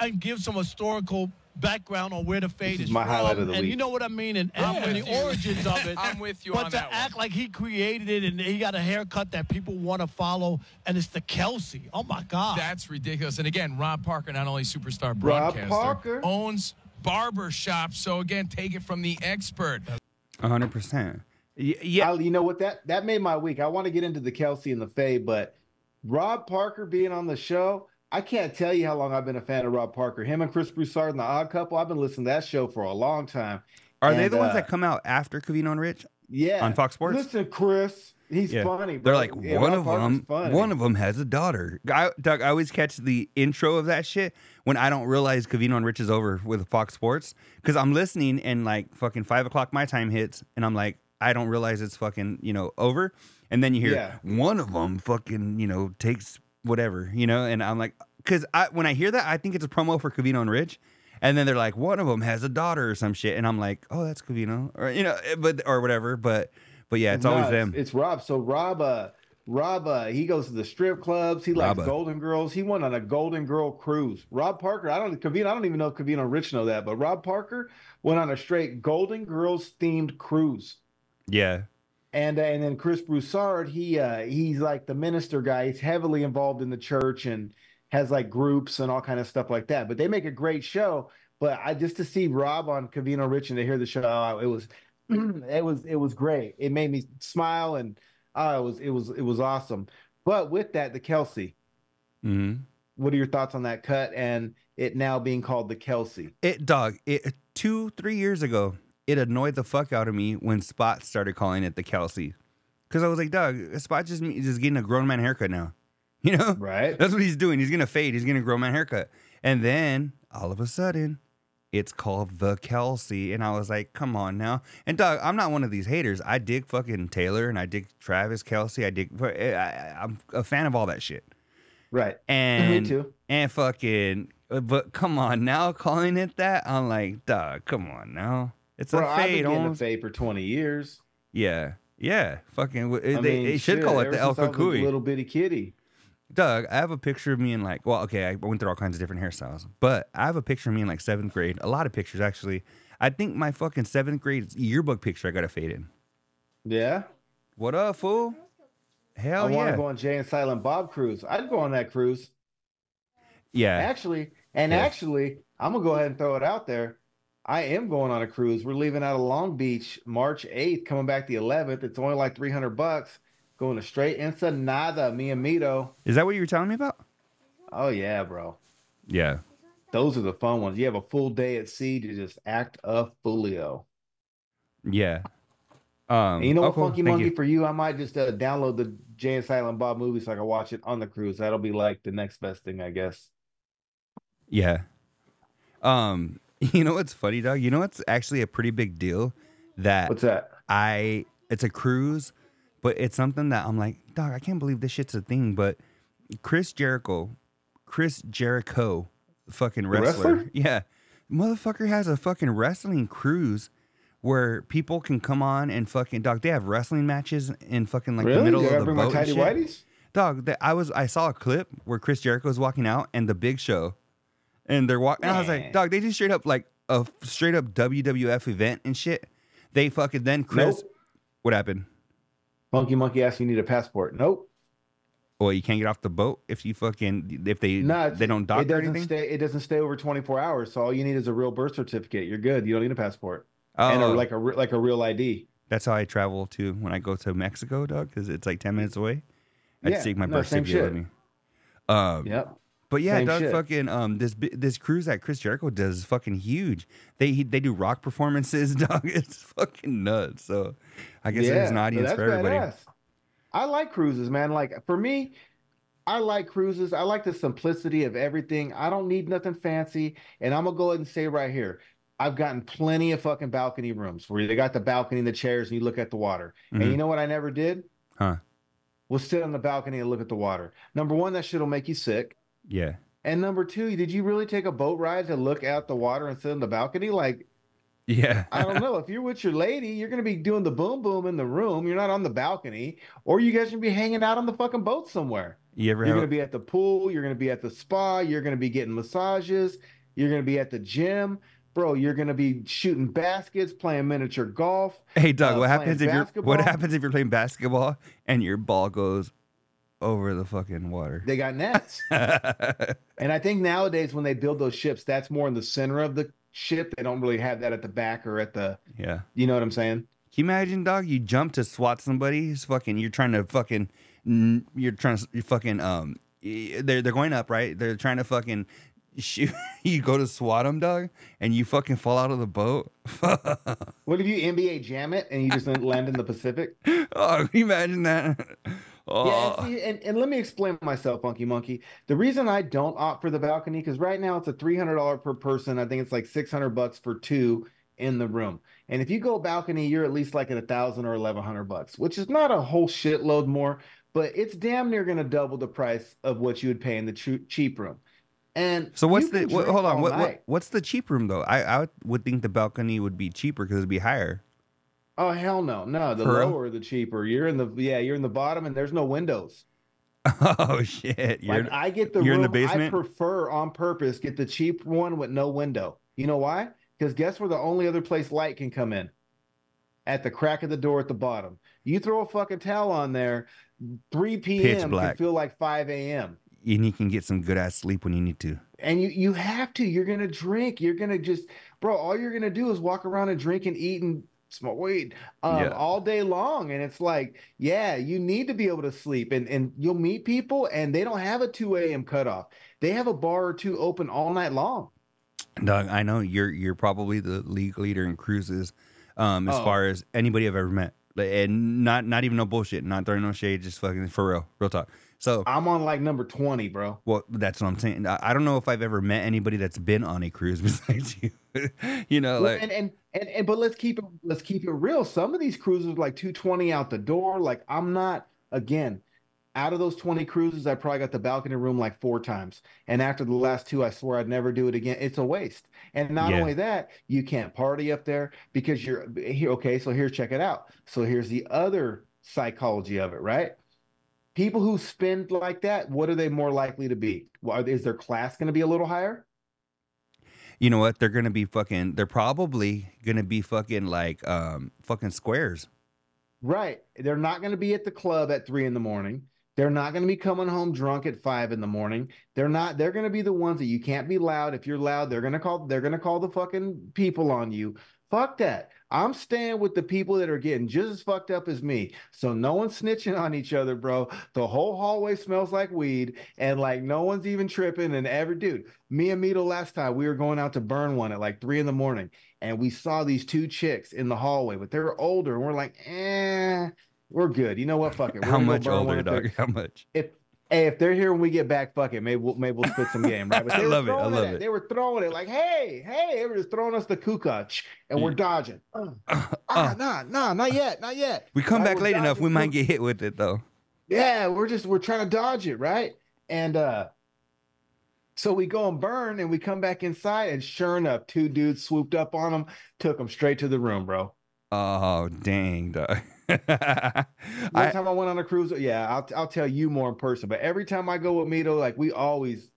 S10: and gives some historical background on where the fade
S2: is
S10: is,
S2: my
S10: from,
S2: highlight of the
S10: and you know what I mean, and, and,
S11: I'm with
S10: the
S11: you.
S10: origins of it. [laughs]
S11: I'm with you
S10: but
S11: on
S10: to
S11: that one.
S10: act like he created it and he got a haircut that people want to follow, and it's the Kelce. Oh my God!
S11: That's ridiculous. And again, Rob Parker, not only superstar broadcaster,
S2: Rob
S11: broadcaster,
S2: Parker.
S11: owns barber shop. So again, take it from the expert.
S3: hundred percent. Yeah,
S2: I, you know what? That that made my week. I want to get into the Kelce and the Faye, but Rob Parker being on the show, I can't tell you how long I've been a fan of Rob Parker. Him and Chris Broussard and the Odd Couple. I've been listening to that show for a long time.
S3: are they
S2: And,
S3: the ones
S2: uh,
S3: that come out after Covino and Rich
S2: Yeah,
S3: on Fox Sports?
S2: Listen, Chris, he's
S3: Yeah.
S2: funny.
S3: They're like
S2: Yeah,
S3: one
S2: Rob
S3: of
S2: Parker's
S3: them.
S2: funny.
S3: One of them has a daughter. I, Doug, I always catch the intro of that shit when I don't realize Covino and Rich is over with Fox Sports because I'm listening and like fucking five o'clock my time hits and I'm like I don't realize it's fucking you know over and then you hear
S2: Yeah.
S3: one of them fucking you know takes whatever you know and I'm like because I when I hear that I think it's a promo for Covino and Rich. And then they're like, one of them has a daughter or some shit, and I'm like, oh, that's Covino, or you know, eh, but or whatever. But but yeah, it's
S2: No,
S3: always them.
S2: It's Rob. So Rob, uh, Rob, uh, he goes to the strip clubs. He likes
S3: Robba.
S2: Golden Girls. He went on a Golden Girl cruise. Rob Parker, I don't Covino, I don't even know if Covino and Rich know that, but Rob Parker went on a straight Golden Girls themed cruise.
S3: yeah,
S2: And uh, and then Chris Broussard, he uh, he's like the minister guy. He's heavily involved in the church and has like groups and all kind of stuff like that. But they make a great show. But I just to see Rob on Covino Rich and to hear the show, oh, it was [clears throat] it was it was great. It made me smile and oh, it was it was it was awesome. But with that, the Kelce,
S3: hmm
S2: what are your thoughts on that cut and it now being called the Kelce?
S3: It dog. It two three years ago, it annoyed the fuck out of me when Spot started calling it the Kelce, because I was like, dog, Spot just just getting a grown man haircut now, [laughs] you know.
S2: Right?
S3: That's what he's doing. He's gonna fade. He's gonna grow man haircut, and then all of a sudden, it's called the Kelce, and I was like, come on now. And dog, I'm not one of these haters. I dig fucking Taylor, and I dig Travis Kelce. I dig. Eh, I, I, I'm a fan of all that shit.
S2: Right.
S3: And
S2: me too.
S3: and fucking, but come on now, calling it that, I'm like, dog, come on now. It's
S2: Bro, I've been
S3: fade,
S2: getting a fade for 20 years.
S3: Yeah, yeah, fucking. w-
S2: I
S3: They,
S2: mean,
S3: they should
S2: shit,
S3: call it the El
S2: I a
S3: Cucuy.
S2: Little bitty kitty.
S3: Doug, I have a picture of me in like, well, okay, I went through all kinds of different hairstyles, but I have a picture of me in like seventh grade. A lot of pictures actually. I think my fucking seventh grade yearbook picture I got a fade in.
S2: Yeah.
S3: What up, fool? Hell yeah.
S2: I want to go on Jay and Silent Bob cruise. I'd go on that cruise.
S3: yeah.
S2: Actually, and
S3: Yeah.
S2: actually, I'm gonna go ahead and throw it out there. I am going on a cruise. We're leaving out of Long Beach March 8th, coming back the 11th. It's only like 300 bucks. Going to straight Ensenada, me and Mito.
S3: Is that what you were telling me about?
S2: Oh yeah, bro.
S3: Yeah.
S2: Those are the fun ones. You have a full day at sea to just act a foolio.
S3: Yeah. Um,
S2: you know
S3: oh, cool.
S2: Funky
S3: Thank
S2: Monkey,
S3: you.
S2: for you, I might just uh, download the Jay and Silent Bob movie so I can watch it on the cruise. That'll be like the next best thing, I guess.
S3: Yeah. Um, [laughs] you know what's funny, dog? You know what's actually a pretty big deal that
S2: What's that?
S3: I it's a cruise, but it's something that I'm like, dog, I can't believe this shit's a thing. But Chris Jericho, Chris Jericho, fucking wrestler,
S2: wrestler?
S3: yeah, motherfucker has a fucking wrestling cruise where people can come on and fucking dog. They have wrestling matches in fucking like the
S2: really?
S3: middle
S2: Did I
S3: of the
S2: bring
S3: boat.
S2: my
S3: and
S2: tidy
S3: shit.
S2: whities?
S3: Dog, that I was I saw a clip where Chris Jericho was walking out and the Big Show, and they're walking. I was like, dog, they just straight up like a straight up WWF event and shit. They fucking then Chris.
S2: Nope.
S3: What happened?
S2: Monkey Monkey asks you need a passport. Nope.
S3: Well, you can't get off the boat if you fucking if they
S2: No,
S3: they don't dock
S2: it
S3: or
S2: doesn't
S3: anything.
S2: stay. It doesn't stay over 24 hours. So all you need is a real birth certificate. You're good. You don't need a passport and a,
S3: Oh,
S2: like a like a real ID.
S3: that's how I travel to when I go to Mexico, dog, because it's like ten minutes away. I just
S2: Yeah,
S3: take my
S2: no,
S3: birth certificate with me. Um,
S2: Yep.
S3: But yeah,
S2: Same
S3: Doug,
S2: shit.
S3: fucking um, this this cruise that Chris Jericho does is fucking huge. They he, they do rock performances, [laughs] dog. It's fucking nuts. So, I guess there's an audience
S2: that's
S3: for everybody.
S2: badass. I like cruises, man. Like for me, I like cruises. I like the simplicity of everything. I don't need nothing fancy. And I'm gonna go ahead and say right here, I've gotten plenty of fucking balcony rooms where they got the balcony and the chairs and you look at the water. And
S3: Mhm.
S2: you know what I never did?
S3: Huh?
S2: Was sit on the balcony and look at the water. Number one, that shit'll make you sick.
S3: Yeah.
S2: And number two, did you really take a boat ride to look out the water and sit on the balcony? Like,
S3: Yeah.
S2: I don't know. If you're with your lady, you're gonna be doing the boom boom in the room. You're not on the balcony, or you guys gonna be hanging out on the fucking boat somewhere.
S3: You ever
S2: You're
S3: have?
S2: gonna be at the pool. You're gonna be at the spa. You're gonna be getting massages. You're gonna be at the gym, bro. You're gonna be shooting baskets, playing miniature golf.
S3: Hey Doug,
S2: uh,
S3: what happens if you're what happens if you're playing basketball and your ball goes over the fucking water?
S2: They got nets. [laughs] and I think nowadays when they build those ships, that's more in the center of the ship. They don't really have that at the back or at the.
S3: yeah.
S2: You know what I'm saying?
S3: Can you imagine, dog? You jump to swat somebody. It's fucking. You're trying to fucking. You're trying to. You fucking. Um. They're they're going up, right? They're trying to fucking shoot. [laughs] You go to swat them, dog, and you fucking fall out of the boat. [laughs]
S2: What if you NBA jam it and you just land in the Pacific?
S3: oh, can you imagine that? Oh,
S2: Yeah, and, see, and, and let me explain myself, Funky Monkey. The reason I don't opt for the balcony because right now it's a three hundred dollar per person. I think it's like six hundred bucks for two in the room. And if you go balcony, you're at least like at a thousand or eleven hundred bucks, which is not a whole shitload more, but it's damn near going to double the price of what you would pay in the chu- cheap room. And
S3: so what's the? What, hold on. What, what what's the cheap room though? I I would think the balcony would be cheaper because it'd be higher.
S2: Oh hell no, no. The
S3: For real?
S2: lower the cheaper. You're in the yeah, you're in the bottom, and there's no windows. [laughs]
S3: Oh shit! You're
S2: like I get the
S3: you're in the basement?
S2: I prefer on purpose get the cheap one with no window. You know why? Because guess where the only other place light can come in? At the crack of the door at the bottom. You throw a fucking towel on there, 3 p.m. can feel like 5 a.m.
S3: and you can get some good ass sleep when you need to.
S2: And you you have to. You're gonna drink. You're gonna just, bro. All you're gonna do is walk around and drink and eat and smoke weed um,
S3: Yeah.
S2: all day long. And it's like, yeah, you need to be able to sleep. And and you'll meet people, and they don't have a 2 a.m. cutoff. They have a bar or two open all night long.
S3: Doug, I know you're you're probably the league leader in cruises, um, as
S2: Oh.
S3: far as anybody I've ever met, and not not even no bullshit, not throwing no shade, just fucking for real, real talk. So
S2: I'm on like number 20, bro.
S3: well, that's what I'm saying. I, I don't know if I've ever met anybody that's been on a cruise [laughs] besides you. you know,
S2: Well,
S3: like
S2: and, and and and but let's keep it let's keep it real. Some of these cruises are like 220 out the door. Like I'm not again out of those 20 cruises, I probably got the balcony room like four times. And after the last two, I swear I'd never do it again. It's a waste. And not
S3: Yeah.
S2: only that, you can't party up there because you're here. Okay, so here's check it out. So here's the other psychology of it, right? People who spend like that, what are they more likely to be? Is their class going to be a little higher?
S3: you know what? They're gonna be fucking. They're probably gonna be fucking like um fucking squares.
S2: Right. They're not going to be at the club at three in the morning. They're not going to be coming home drunk at five in the morning. They're not. They're going to be the ones that you can't be loud. If you're loud, they're going to call. They're going to call the fucking people on you. Fuck that. I'm staying with the people that are getting just as fucked up as me. So no one's snitching on each other, bro. The whole hallway smells like weed, and like no one's even tripping. And every dude, me and Mito last time we were going out to burn one at like three in the morning, and we saw these two chicks in the hallway, but they were older, and we're like, eh, we're good. You know what? Fuck it. We're
S3: How much older, dog? [laughs] How much?
S2: If hey, if they're here when we get back, fuck it. Maybe we'll maybe we'll spit some game, right? But [laughs]
S3: I love it. I love
S2: at-
S3: it.
S2: They were throwing it like, hey, hey, they were just throwing us the kukach, and we're dodging. Uh, ah, nah, nah, not yet, not yet.
S3: We come
S2: Right,
S3: back late enough, we might get hit with it though.
S2: yeah, we're just we're trying to dodge it, right? And uh so we go and burn and we come back inside and sure enough, two dudes swooped up on them, took them straight to the room, bro.
S3: Oh dang, dog. [laughs] [laughs] I,
S2: time I went on a cruise, yeah, I'll I'll tell you more in person, but every time I go with Mito, like we always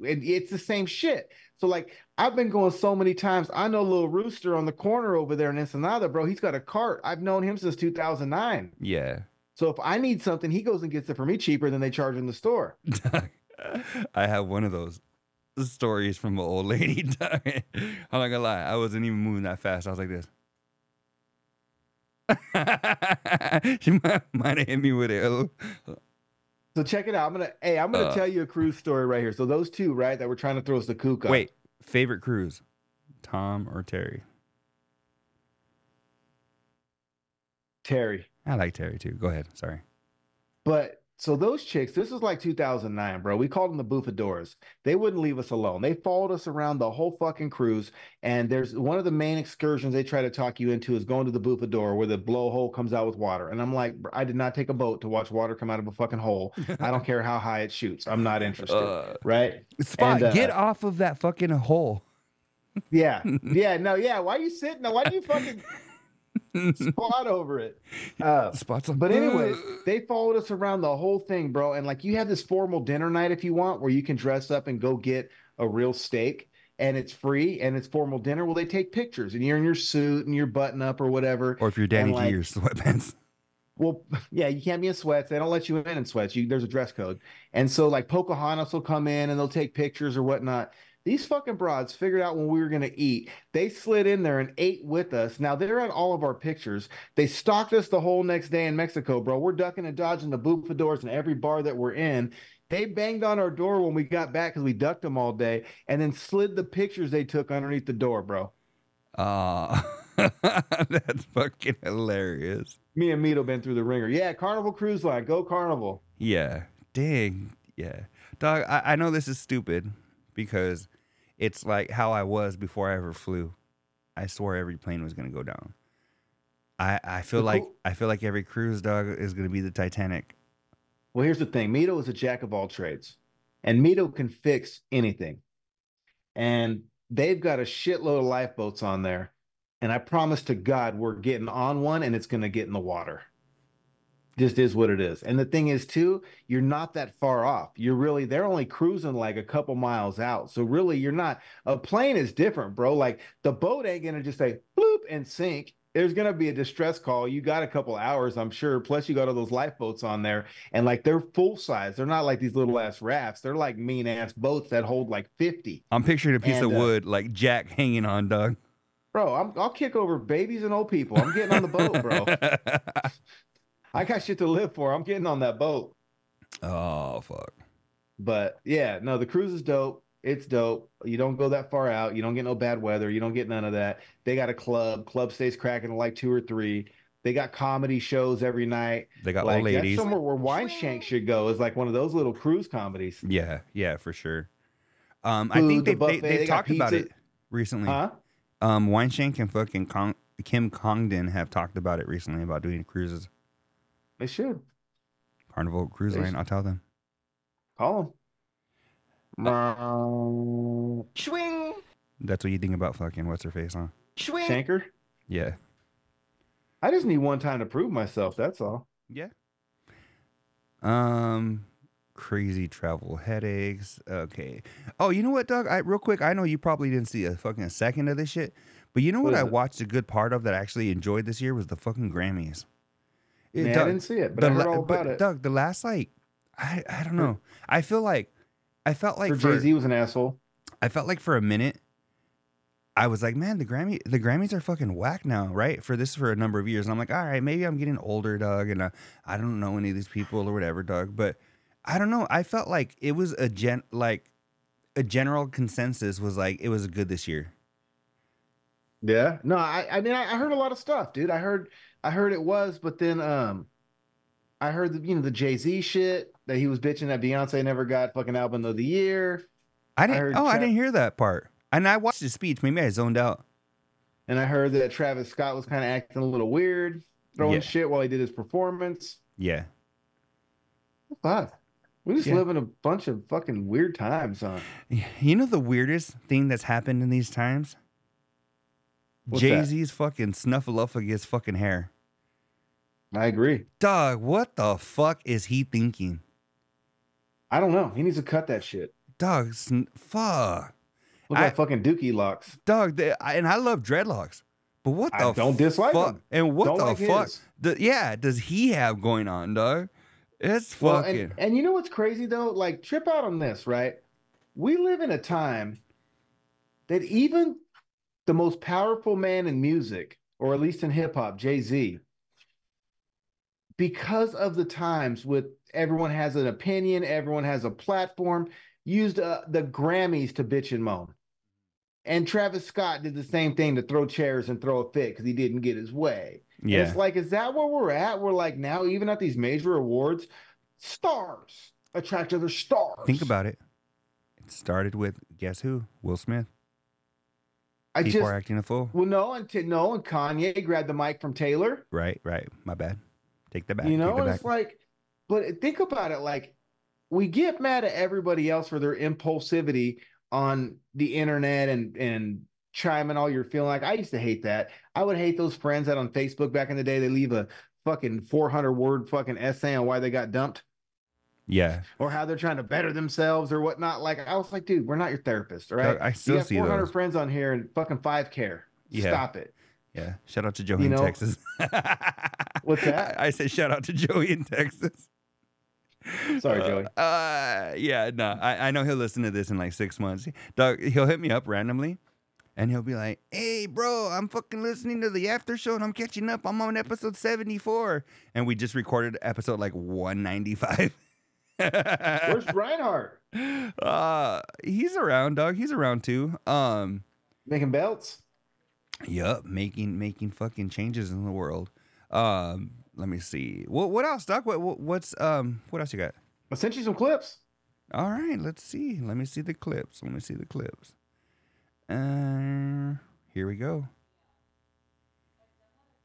S2: it, it's the same shit. So like I've been going so many times. I know little rooster on the corner over there in Ensenada, bro. He's got a cart. I've known him since 2009.
S3: yeah.
S2: So if I need something, he goes and gets it for me cheaper than they charge in the store. [laughs]
S3: I have one of those stories from an old lady. [laughs] I'm not gonna lie, I wasn't even moving that fast. I was like this. [laughs] she might, might have hit me with it.
S2: So check it out. I'm gonna hey, I'm gonna
S3: Uh.
S2: tell you a cruise story right here. So those two, right, that were trying to throw us the kook up.
S3: Wait, favorite cruise, Tom or Terry?
S2: Terry.
S3: I like Terry too. Go ahead. Sorry.
S2: But so those chicks, this was like 2009, bro. We called them the Bufadors. They wouldn't leave us alone. They followed us around the whole fucking cruise. And there's one of the main excursions they try to talk you into is going to the Bufador where the blowhole comes out with water. And I'm like, I did not take a boat to watch water come out of a fucking hole. I don't care how high it shoots. I'm not [laughs] interested.
S3: Uh,
S2: right?
S3: Spot,
S2: And, uh,
S3: get off of that fucking hole.
S2: Yeah. [laughs] Yeah. No, yeah. Why are you sitting? there? Why do you fucking [laughs] squat over it? Uh,
S3: Spots
S2: but anyways, they followed us around the whole thing, bro. And like you have this formal dinner night if you want, where you can dress up and go get a real steak, and it's free and it's formal dinner. Well, they take pictures, and you're in your suit and your button up or whatever.
S3: Or if you're Danny
S2: like,
S3: G, your sweatpants. [laughs]
S2: well, [laughs] yeah, you can't be in sweats. They don't let you in in sweats. You, there's a dress code. And so, like, Pocahontas will come in and they'll take pictures or whatnot. These fucking broads figured out when we were going to eat. They slid in there and ate with us. Now, they're at all of our pictures. They stalked us the whole next day in Mexico, bro. We're ducking and dodging the bufadors in every bar that we're in. They banged on our door when we got back because we ducked them all day and then slid the pictures they took underneath the door, bro.
S3: Uh, [laughs] that's fucking hilarious.
S2: Me and Mito been through the ringer. Yeah, Carnival Cruise Line. Go Carnival.
S3: Yeah. Dang. Yeah. Dog, I, I know this is stupid because it's like how I was before I ever flew. I swore every plane was gonna go down. I I feel
S2: The
S3: like I feel like every cruise dog is gonna be the Titanic.
S2: Well, here's the thing Mito is a jack of all trades, and Mito can fix anything. And they've got a shitload of lifeboats on there. And I promise to God, we're getting on one and it's going to get in the water. Just is what it is. And the thing is, too, you're not that far off. You're really, they're only cruising like a couple miles out. So, really, you're not. A plane is different, bro. Like the boat ain't going to just say bloop and sink. There's going to be a distress call. You got a couple hours, I'm sure. Plus, you got all those lifeboats on there. And like they're full size. They're not like these little ass rafts. They're like mean ass boats that hold like 50.
S3: I'm picturing a piece
S2: And,
S3: of
S2: uh,
S3: wood like Jack hanging on, Doug.
S2: Bro, I'm, I'll kick over babies and old people. I'm getting on the boat, bro. [laughs] I got shit to live for. I'm getting on that boat.
S3: oh fuck.
S2: But yeah, no, the cruise is dope. It's dope. You don't go that far out. You don't get no bad weather. You don't get none of that. They got a club. Club stays cracking like two or three. They got comedy shows every night.
S3: They got
S2: like
S3: old ladies.
S2: That's somewhere where Weinshank should go. Is like one of those little cruise comedies.
S3: Yeah, yeah, for sure. Um, I think they,
S2: buffet,
S3: they've
S2: they
S3: talked about it recently.
S2: Huh?
S3: Um, Weinshank and fucking Kim Congdon have talked about it recently about doing cruises.
S2: They should
S3: Carnival Cruise
S2: They
S3: Line.
S2: should.
S3: I'll tell them.
S2: call them. Swing.
S3: That's what you think about fucking what's her face, huh?
S2: Swing. Shanker.
S3: Yeah.
S2: I just need one time to prove myself. That's all.
S3: Yeah. Um, crazy travel headaches. Okay. Oh, you know what, Doug? I real quick. I know you probably didn't see a fucking second of this shit, but you know what,
S2: What
S3: I
S2: is it?
S3: watched a good part of that I actually enjoyed this year was the fucking Grammys. It-
S2: Man, I didn't see it, but
S3: the
S2: I heard all
S3: but
S2: about it.
S3: Doug, the last like, I I don't know. I feel like, I felt like
S2: Jay Z was an asshole.
S3: I felt like for a minute, I was like, man, the Grammy, the Grammys are fucking whack now, right? For this for a number of years, and I'm like, all right, maybe I'm getting older, Doug, and uh, I don't know any of these people or whatever, Doug. But I don't know. I felt like it was a gen, like a general consensus was like it was good this year.
S2: Yeah. No, I I mean I, I heard a lot of stuff, dude. I heard I heard it was, but then um I heard the you know the Jay Z shit that he was bitching that Beyonce never got fucking album of the year.
S3: I didn't.
S2: heard
S3: oh, I didn't hear that part. And I watched his speech. Maybe I zoned out.
S2: And I heard that Travis Scott was kind of acting a little weird, throwing
S3: Yeah.
S2: shit while he did his performance.
S3: Yeah.
S2: Fuck. We just
S3: Yeah.
S2: live in a bunch of fucking weird times, huh?
S3: You know the weirdest thing that's happened in these times? Jay Z's fucking snuffleupagus fucking hair.
S2: I agree.
S3: Dog, what the fuck is he thinking?
S2: I don't know. He needs to cut that shit.
S3: Dog, fuck.
S2: Look
S3: I-
S2: at fucking Dookie locks.
S3: Dog, they, I, and I love dreadlocks, but what the
S2: I don't dislike
S3: fuck?
S2: them.
S3: And what
S2: Don't
S3: the
S2: like
S3: fuck? The, yeah, does he have going on, dog? It's
S2: Well,
S3: fucking.
S2: and, and you know what's crazy though? Like, trip out on this, right? We live in a time that even the most powerful man in music, or at least in hip hop, Jay Z, because of the times with everyone has an opinion, everyone has a platform, used uh, the Grammys to bitch and moan. And Travis Scott did the same thing to throw chairs and throw a fit because he didn't get his way. And
S3: yeah.
S2: it's like, is that where we're at? We're like now, even at these major awards, stars attract other stars.
S3: Think about it. It started with guess who? Will Smith.
S2: I
S3: People
S2: just
S3: acting a fool.
S2: well, no, and t- no, and Kanye grabbed the mic from Taylor.
S3: Right, right. My bad. Take the back.
S2: You know, and
S3: back.
S2: it's like, but think about it. Like, we get mad at everybody else for their impulsivity on the internet and and chiming all you're feeling. Like, I used to hate that. I would hate those friends that on Facebook back in the day they leave a fucking 400 word fucking essay on why they got dumped
S3: yeah.
S2: or how they're trying to better themselves or whatnot. Like, I was like, dude, we're not your therapist, all right?
S3: I still
S2: you got
S3: see
S2: 400
S3: those.
S2: friends on here and fucking five care.
S3: Yeah.
S2: Stop it.
S3: Yeah. Shout out to Joey
S2: You
S3: in Texas. [laughs]
S2: What's that?
S3: I said shout out to Joey in Texas.
S2: Sorry,
S3: Uh,
S2: Joey.
S3: Uh, yeah, no, I, I know he'll listen to this in like six months. Dog, he'll hit me up randomly, and he'll be like, "Hey, bro, I'm fucking listening to the after show, and I'm catching up. I'm on episode 74, and we just recorded episode like 195." [laughs]
S2: Where's Reinhardt?
S3: uh, he's around, dog. He's around too. Um,
S2: Making belts.
S3: Yup, making making fucking changes in the world. Um, let me see. What what else, Doc? What, what what's um what else you got?
S2: I sent you some clips.
S3: All right, let's see. Let me see the clips. Let me see the clips. Uh, here we go.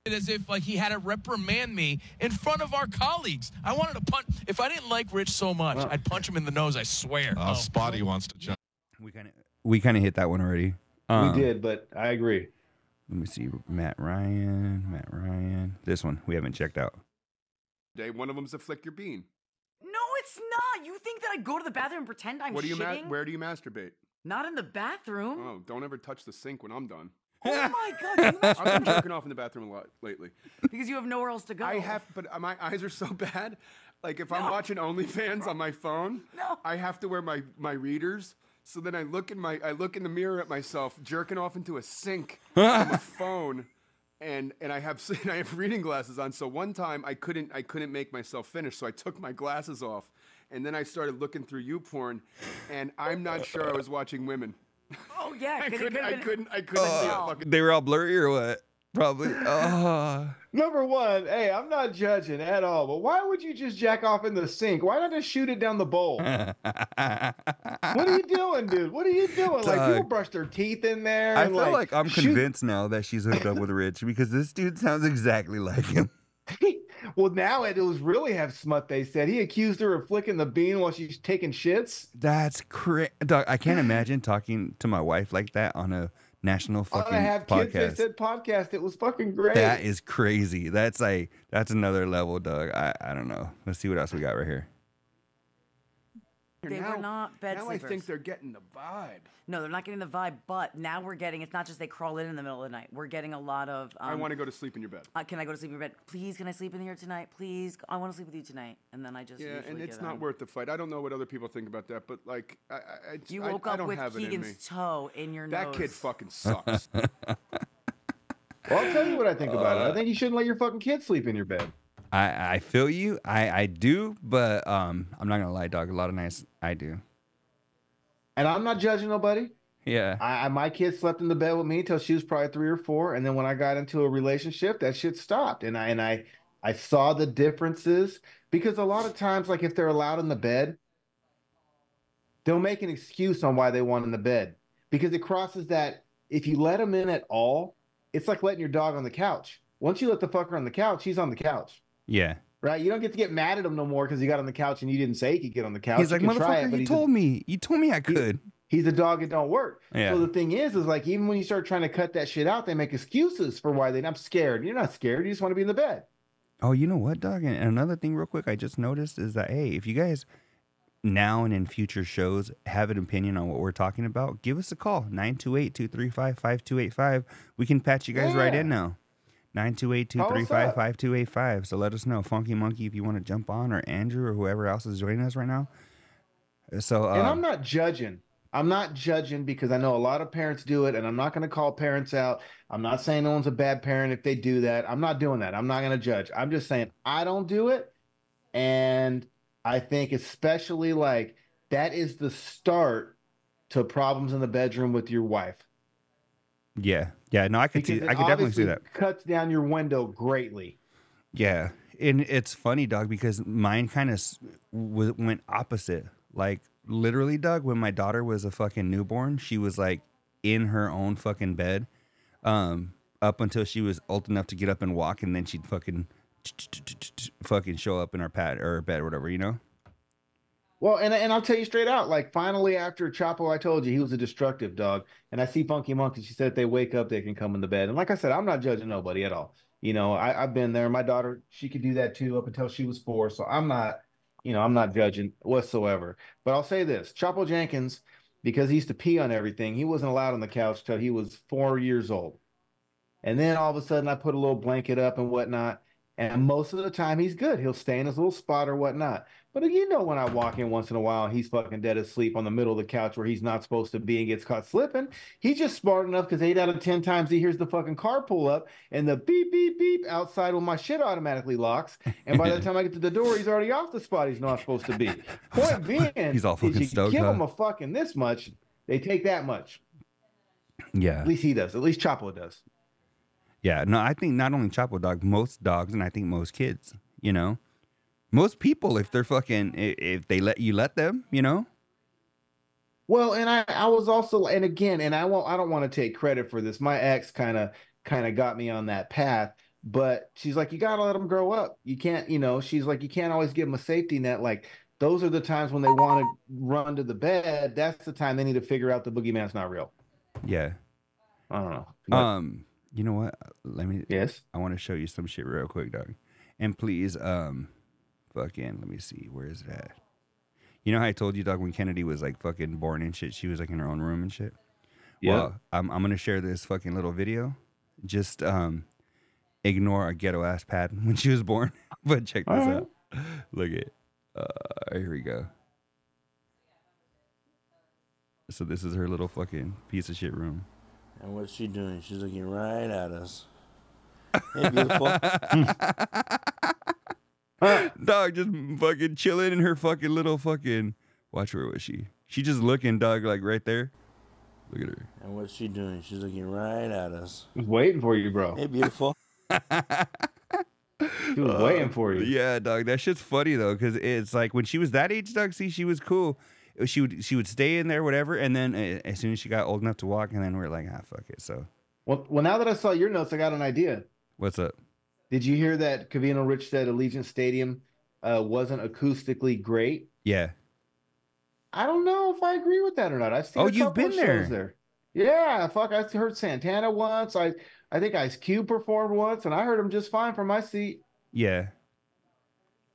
S11: as if like he had to reprimand me in front of our colleagues. I wanted to punch. If I didn't like Rich so much, I'd punch him in the nose. I swear.
S9: Uh, Spotty wants to jump.
S3: We kind of we kind of hit that one already. Um,
S2: we did, but I agree.
S3: Let me see. Matt Ryan. Matt Ryan. This one we haven't checked out.
S6: Day one of them's a flick your bean.
S5: No, it's not. You think that I go to the bathroom and pretend I'm
S6: what do you ma-
S5: shitting?
S6: where do you masturbate?
S5: Not in the bathroom.
S6: Oh, don't ever touch the sink when I'm done.
S5: Oh my god, you must [laughs]
S6: I've been jerking off in the bathroom a lot lately.
S5: because you have nowhere else to go.
S6: I have, but my eyes are so [laughs] bad. Like if I'm watching OnlyFans on my phone,
S5: No.
S6: I have to wear my my readers. So then I look in my I look in the mirror at myself jerking off into a sink [laughs] on my phone, and and I have [laughs] and I have reading glasses on. So one time I couldn't I couldn't make myself finish, so I took my glasses off, and then I started looking through you porn, and I'm not sure I was watching women.
S5: Oh yeah, [laughs]
S6: I
S5: 'cause it
S6: couldn't
S5: could've
S6: I couldn't I couldn't see a
S5: Oh.
S6: fucking.
S3: They were all blurry or what? Probably. Oh.
S2: Number one, hey, I'm not judging at all, but why would you just jack off in the sink? Why not just shoot it down the bowl? [laughs] what are you doing, dude? What are you doing? Like people brush their teeth in there.
S3: I feel like, I'm
S2: shoot-
S3: convinced now that she's hooked up with Rich because this dude sounds exactly like him. [laughs]
S2: well, now it was really have smut. They said he accused her of flicking the bean while she's taking shits.
S3: That's crazy. Dog, I can't imagine talking to my wife like that on a national
S2: On
S3: fucking
S2: a have kids, they
S3: podcast.
S2: said podcast. It was fucking great.
S3: That is crazy. That's like that's another level, Doug. I, I don't know. Let's see what else we got right here.
S5: They
S6: now,
S5: were not bed
S6: Now
S5: sleepers.
S6: I think they're getting the vibe.
S5: No, they're not getting the vibe. But now we're getting. It's not just they crawl in in the middle of the night. We're getting a lot of. Um,
S6: I want to go to sleep in your bed.
S5: Uh, can I go to sleep in your bed? Please, can I sleep in here tonight? Please, I want to sleep with you tonight. And then I just
S6: Yeah, and it's not
S5: in.
S6: worth the fight. I don't know what other people think about that, but like, I, I, I
S5: You
S6: I-
S5: woke
S6: I
S5: up
S6: don't
S5: with
S6: have in.
S5: Keegan's toe in your
S6: That
S5: nose.
S6: That kid fucking sucks. [laughs]
S2: Well, I'll tell you what I think about it. I think you shouldn't let your fucking kid sleep in your bed.
S3: I, I feel you. I, I do, but um I'm not gonna lie, dog. A lot of nights I do.
S2: And I'm not judging nobody.
S3: Yeah.
S2: I, I my kid slept in the bed with me until she was probably three or four, and then when I got into a relationship, that shit stopped, and I and I I saw the differences because a lot of times, like if they're allowed in the bed, they'll make an excuse on why they want in the bed because it crosses that. If you let them in at all, it's like letting your dog on the couch. Once you let the fucker on the couch, he's on the couch.
S3: Yeah.
S2: Right? You don't get to get mad at him no more because he got on the couch and you didn't say he could get on the couch.
S3: He's
S2: You
S3: like,
S2: it,
S3: motherfucker,
S2: but
S3: you
S2: he's a-
S3: told me. You told me I could.
S2: he's a dog. It don't work.
S3: Yeah.
S2: So the thing is, is like even when you start trying to cut that shit out, they make excuses for why they. I'm scared. You're not scared. You just want to be in the bed.
S3: Oh, you know what, Doug? And another thing, real quick, I just noticed is that hey, if you guys now and in future shows have an opinion on what we're talking about, give us a call 928-235-5285. We can patch you guys right in now. 928-235-5285. So let us know, Funky Monkey, if you want to jump on, or Andrew, or whoever else is joining us right now. So,
S2: and
S3: um,
S2: I'm not judging. I'm not judging because I know a lot of parents do it, and I'm not going to call parents out. I'm not saying no one's a bad parent if they do that. I'm not doing that. I'm not going to judge. I'm just saying I don't do it, and I think especially like that is the start to problems in the bedroom with your wife.
S3: Yeah, yeah, no, I could see, I could definitely see that.
S2: Cuts down your window greatly.
S3: Yeah, and it's funny, dog, because mine kind of w- went opposite. Like literally, Doug, when my daughter was a fucking newborn, she was like in her own fucking bed, um, up until she was old enough to get up and walk, and then she'd fucking [tsk] fucking show up in our pad or bed or whatever, you know.
S2: Well, and and I'll tell you straight out, like finally after Chapo, I told you he was a destructive dog. And I see Funky Monkey. She said if they wake up, they can come in the bed. And like I said, I'm not judging nobody at all. You know, I, I've been there. My daughter, she could do that too up until she was four. So I'm not, you know, I'm not judging whatsoever. But I'll say this: Chapo Jenkins, because he used to pee on everything, he wasn't allowed on the couch till he was four years old. And then all of a sudden, I put a little blanket up and whatnot. And most of the time, he's good. He'll stay in his little spot or whatnot. But uh, you know, when I walk in once in a while, he's fucking dead asleep on the middle of the couch where he's not supposed to be and gets caught slipping. He's just smart enough because eight out of 10 times he hears the fucking car pull up and the beep, beep, beep outside when my shit automatically locks. And by the [laughs] time I get to the door, he's already off the spot he's not supposed to be. Point [laughs] being,
S3: He's all fucking
S2: you
S3: stoked,
S2: give
S3: huh?
S2: him a fucking this much, they take that much.
S3: Yeah.
S2: At least he does. At least Chapo does.
S3: Yeah, no, I think not only Chapo dog, most dogs, and I think most kids, you know, most people, if they're fucking, if they let you let them, you know,
S2: Well, and I, I was also, and again, and I won't, I don't want to take credit for this. My ex kind of, kind of got me on that path, but she's like, you gotta let them grow up. You can't, you know, she's like, you can't always give them a safety net. Like those are the times when they want to run to the bed. That's the time they need to figure out the boogeyman's not real.
S3: yeah.
S2: I don't know. But-
S3: Um, you know what? Let me.
S2: Yes.
S3: I want to show you some shit real quick, dog. And please, um, fucking, let me see, where is it at? You know how I told you, dog, when Kennedy was like fucking born and shit, she was like in her own room and shit.
S2: Yeah.
S3: Well, I'm I'm gonna share this fucking little video. Just um, ignore a ghetto ass pad [laughs] when she was born. [laughs] but check this out. Look at. Uh, here we go. So this is her little fucking piece of shit room.
S12: And what's she doing? She's looking right at us. Hey, beautiful. [laughs]
S3: dog just fucking chilling in her fucking little fucking. Watch where was she? She just looking, dog, like right there. Look at her.
S12: and what's she doing? She's looking right at us.
S2: I was waiting for you, bro.
S12: Hey, beautiful. [laughs]
S2: She was waiting for you.
S3: Uh, yeah, dog. That shit's funny though, because it's like when she was that age, dog. See, she was cool. She would she would stay in there, whatever, and then uh, as soon as she got old enough to walk, and then we're like, ah, fuck it. So
S2: Well, well, now that I saw your notes, I got an idea.
S3: what's up?
S2: Did you hear that Covino Rich said Allegiant Stadium uh, wasn't acoustically great?
S3: Yeah.
S2: I don't know if I agree with that or not. I've seen
S3: Oh, you've been there.
S2: there. Yeah, fuck. I heard Santana once. I I think Ice Cube performed once, and I heard him just fine from my seat.
S3: Yeah.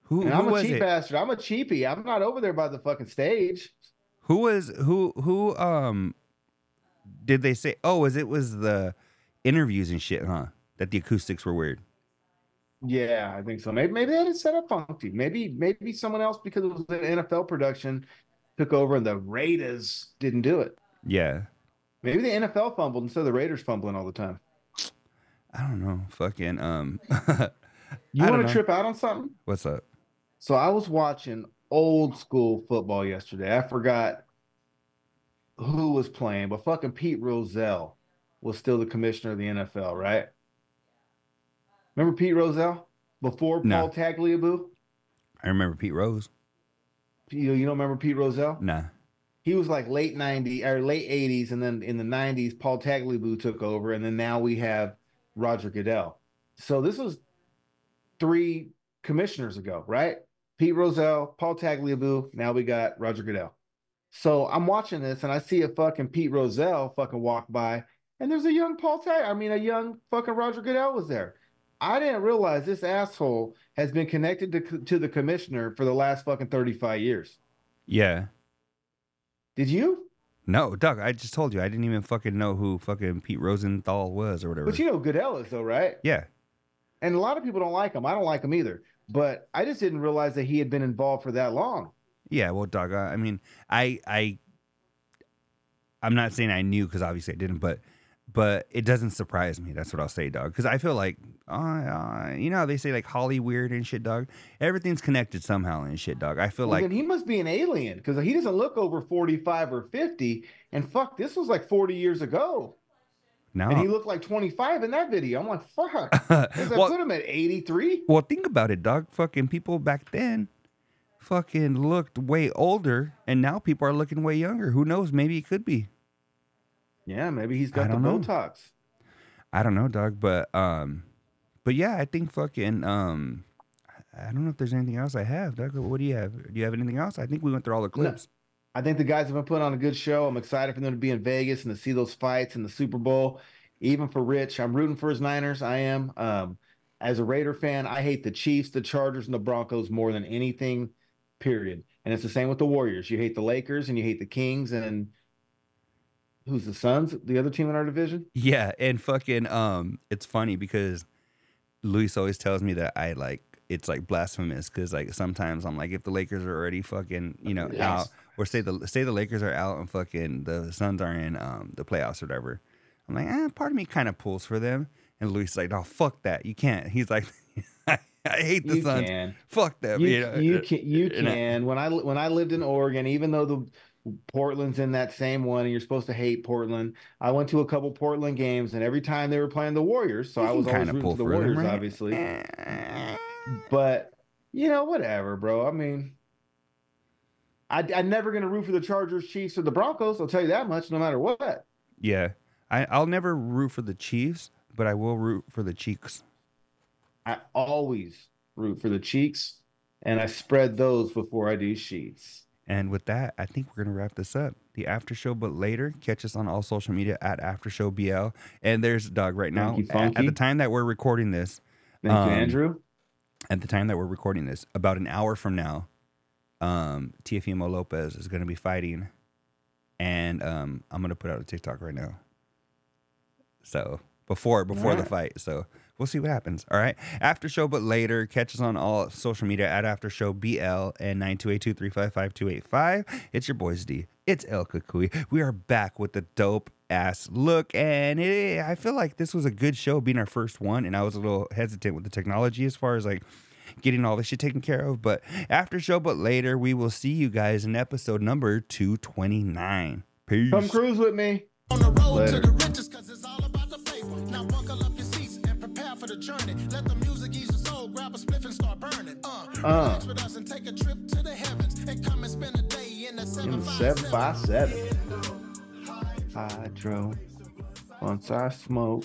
S3: Who,
S2: and
S3: who
S2: I'm a
S3: was
S2: cheap
S3: it?
S2: bastard. I'm a cheapie. I'm not over there by the fucking stage.
S3: Who was who who um did they say oh was it was the interviews and shit, huh? That the acoustics were weird.
S2: Yeah, I think so. Maybe maybe they didn't set up funky. Maybe maybe someone else because it was an NFL production took over and the Raiders didn't do it.
S3: Yeah.
S2: Maybe the NFL fumbled instead of the Raiders fumbling all the time.
S3: I don't know. Fucking um [laughs]
S2: You want to trip out on something?
S3: What's up?
S2: So I was watching old school football yesterday. I forgot who was playing, but fucking Pete Rozelle was still the commissioner of the NFL, right? Remember Pete Rozelle before
S3: No.
S2: Paul Tagliabue?
S3: I remember Pete Rose.
S2: You, you don't remember Pete Rozelle?
S3: Nah.
S2: He was like late 90s or late 80s, and then in the 90s, Paul Tagliabue took over, and then now we have Roger Goodell. So this was three commissioners ago, right? Pete Rozelle, Paul Tagliabue. Now we got Roger Goodell. So I'm watching this, and I see a fucking Pete Rozelle fucking walk by, and there's a young Paul Tag. I mean, a young fucking Roger Goodell was there. I didn't realize this asshole has been connected to to the commissioner for the last fucking 35 years.
S3: Yeah.
S2: Did you?
S3: No, Doug, I just told you I didn't even fucking know who fucking Pete Rosenthal was or whatever.
S2: But you know Goodell is though, right?
S3: yeah.
S2: And a lot of people don't like him. I don't like him either. But I just didn't realize that he had been involved for that long.
S3: Yeah, well, Doug, I, I mean, I I I'm not saying I knew because obviously I didn't, but but it doesn't surprise me. That's what I'll say, dog. Because I feel like, uh, uh, you know, they say like Holly weird and shit, dog. Everything's connected somehow and shit, dog. I feel
S2: Well,
S3: like
S2: then he must be an alien because he doesn't look over 45 or 50. And fuck, this was like 40 years ago. And he looked like 25 in that video. I'm like, fuck. [laughs] That
S3: Well-
S2: put him at 83?
S3: well, think about it, dog. Fucking people back then, fucking looked way older, and now people are looking way younger. Who knows? Maybe it could be.
S2: Yeah, maybe he's got the
S3: know.
S2: Botox.
S3: I don't know, dog, but um, but yeah, I think fucking um, I don't know if there's anything else I have, Doug. What do you have? Do you have anything else? I think we went through all the clips.
S2: I think the guys have been putting on a good show. I'm excited for them to be in Vegas and to see those fights in the Super Bowl. Even for Rich, I'm rooting for his Niners. I am. Um, as a Raider fan, I hate the Chiefs, the Chargers, and the Broncos more than anything. Period. And it's the same with the Warriors. You hate the Lakers and you hate the Kings and who's the Suns, the other team in our division.
S3: Yeah, and fucking um, it's funny because Luis always tells me that I like it's like blasphemous because like sometimes I'm like if the Lakers are already fucking you know
S2: Yes.
S3: out or say the say the Lakers are out and fucking the Suns are in um the playoffs or whatever. I'm like, eh, part of me kind of pulls for them, and Luis is like, oh fuck that, you can't. [laughs] He's like, [laughs] I hate the
S2: You
S3: Suns.
S2: can.
S3: Fuck them.
S2: You,
S3: You, know?
S2: you can. You [laughs]
S3: and I-
S2: can. When I when I lived in Oregon, even though the Portland's in that same one, and you're supposed to hate Portland, I went to a couple Portland games, and every time they were playing the Warriors, so I
S3: can
S2: was always rooting for the
S3: for them,
S2: Warriors,
S3: right?
S2: obviously. But you know, whatever, bro. I mean. I, I'm never going to root for the Chargers, Chiefs, or the Broncos. I'll tell you that much, no matter what.
S3: Yeah, I I'll never root for the Chiefs, but I will root for the Cheeks.
S2: I always root for the cheeks, and I spread those before I do sheets.
S3: And with that, I think we're gonna wrap this up. The after show, but later, catch us on all social media at after show BL. And there's Doug right now.
S2: Thank you,
S3: A- At, the time that we're recording this,
S2: Thank
S3: um,
S2: you, Andrew.
S3: At the time that we're recording this, about an hour from now, um, Teofimo Lopez is gonna be fighting, and um, I'm gonna put out a TikTok right now. So before before the fight, so we'll see what happens. All right, after show, but later, catch us on all social media at after show BL and nine two eight two three five five two eight five. It's your boys D. It's El Cucuy. We are back with the dope ass look, and it, I feel like this was a good show, being our first one, and I was a little hesitant with the technology as far as like getting all this shit taken care of. But after show, but later, we will see you guys in episode number two twenty nine. Peace.
S2: Come cruise with me. On the road Later.
S13: Now buckle up your seats and prepare for the journey. Let the music ease your soul. Grab a spliff and start burning. Uh,
S2: Uh.
S13: relax with us and take a trip to the heavens and come and spend a day in the
S2: in
S13: 757.
S2: 757. Hydro. Once I smoke,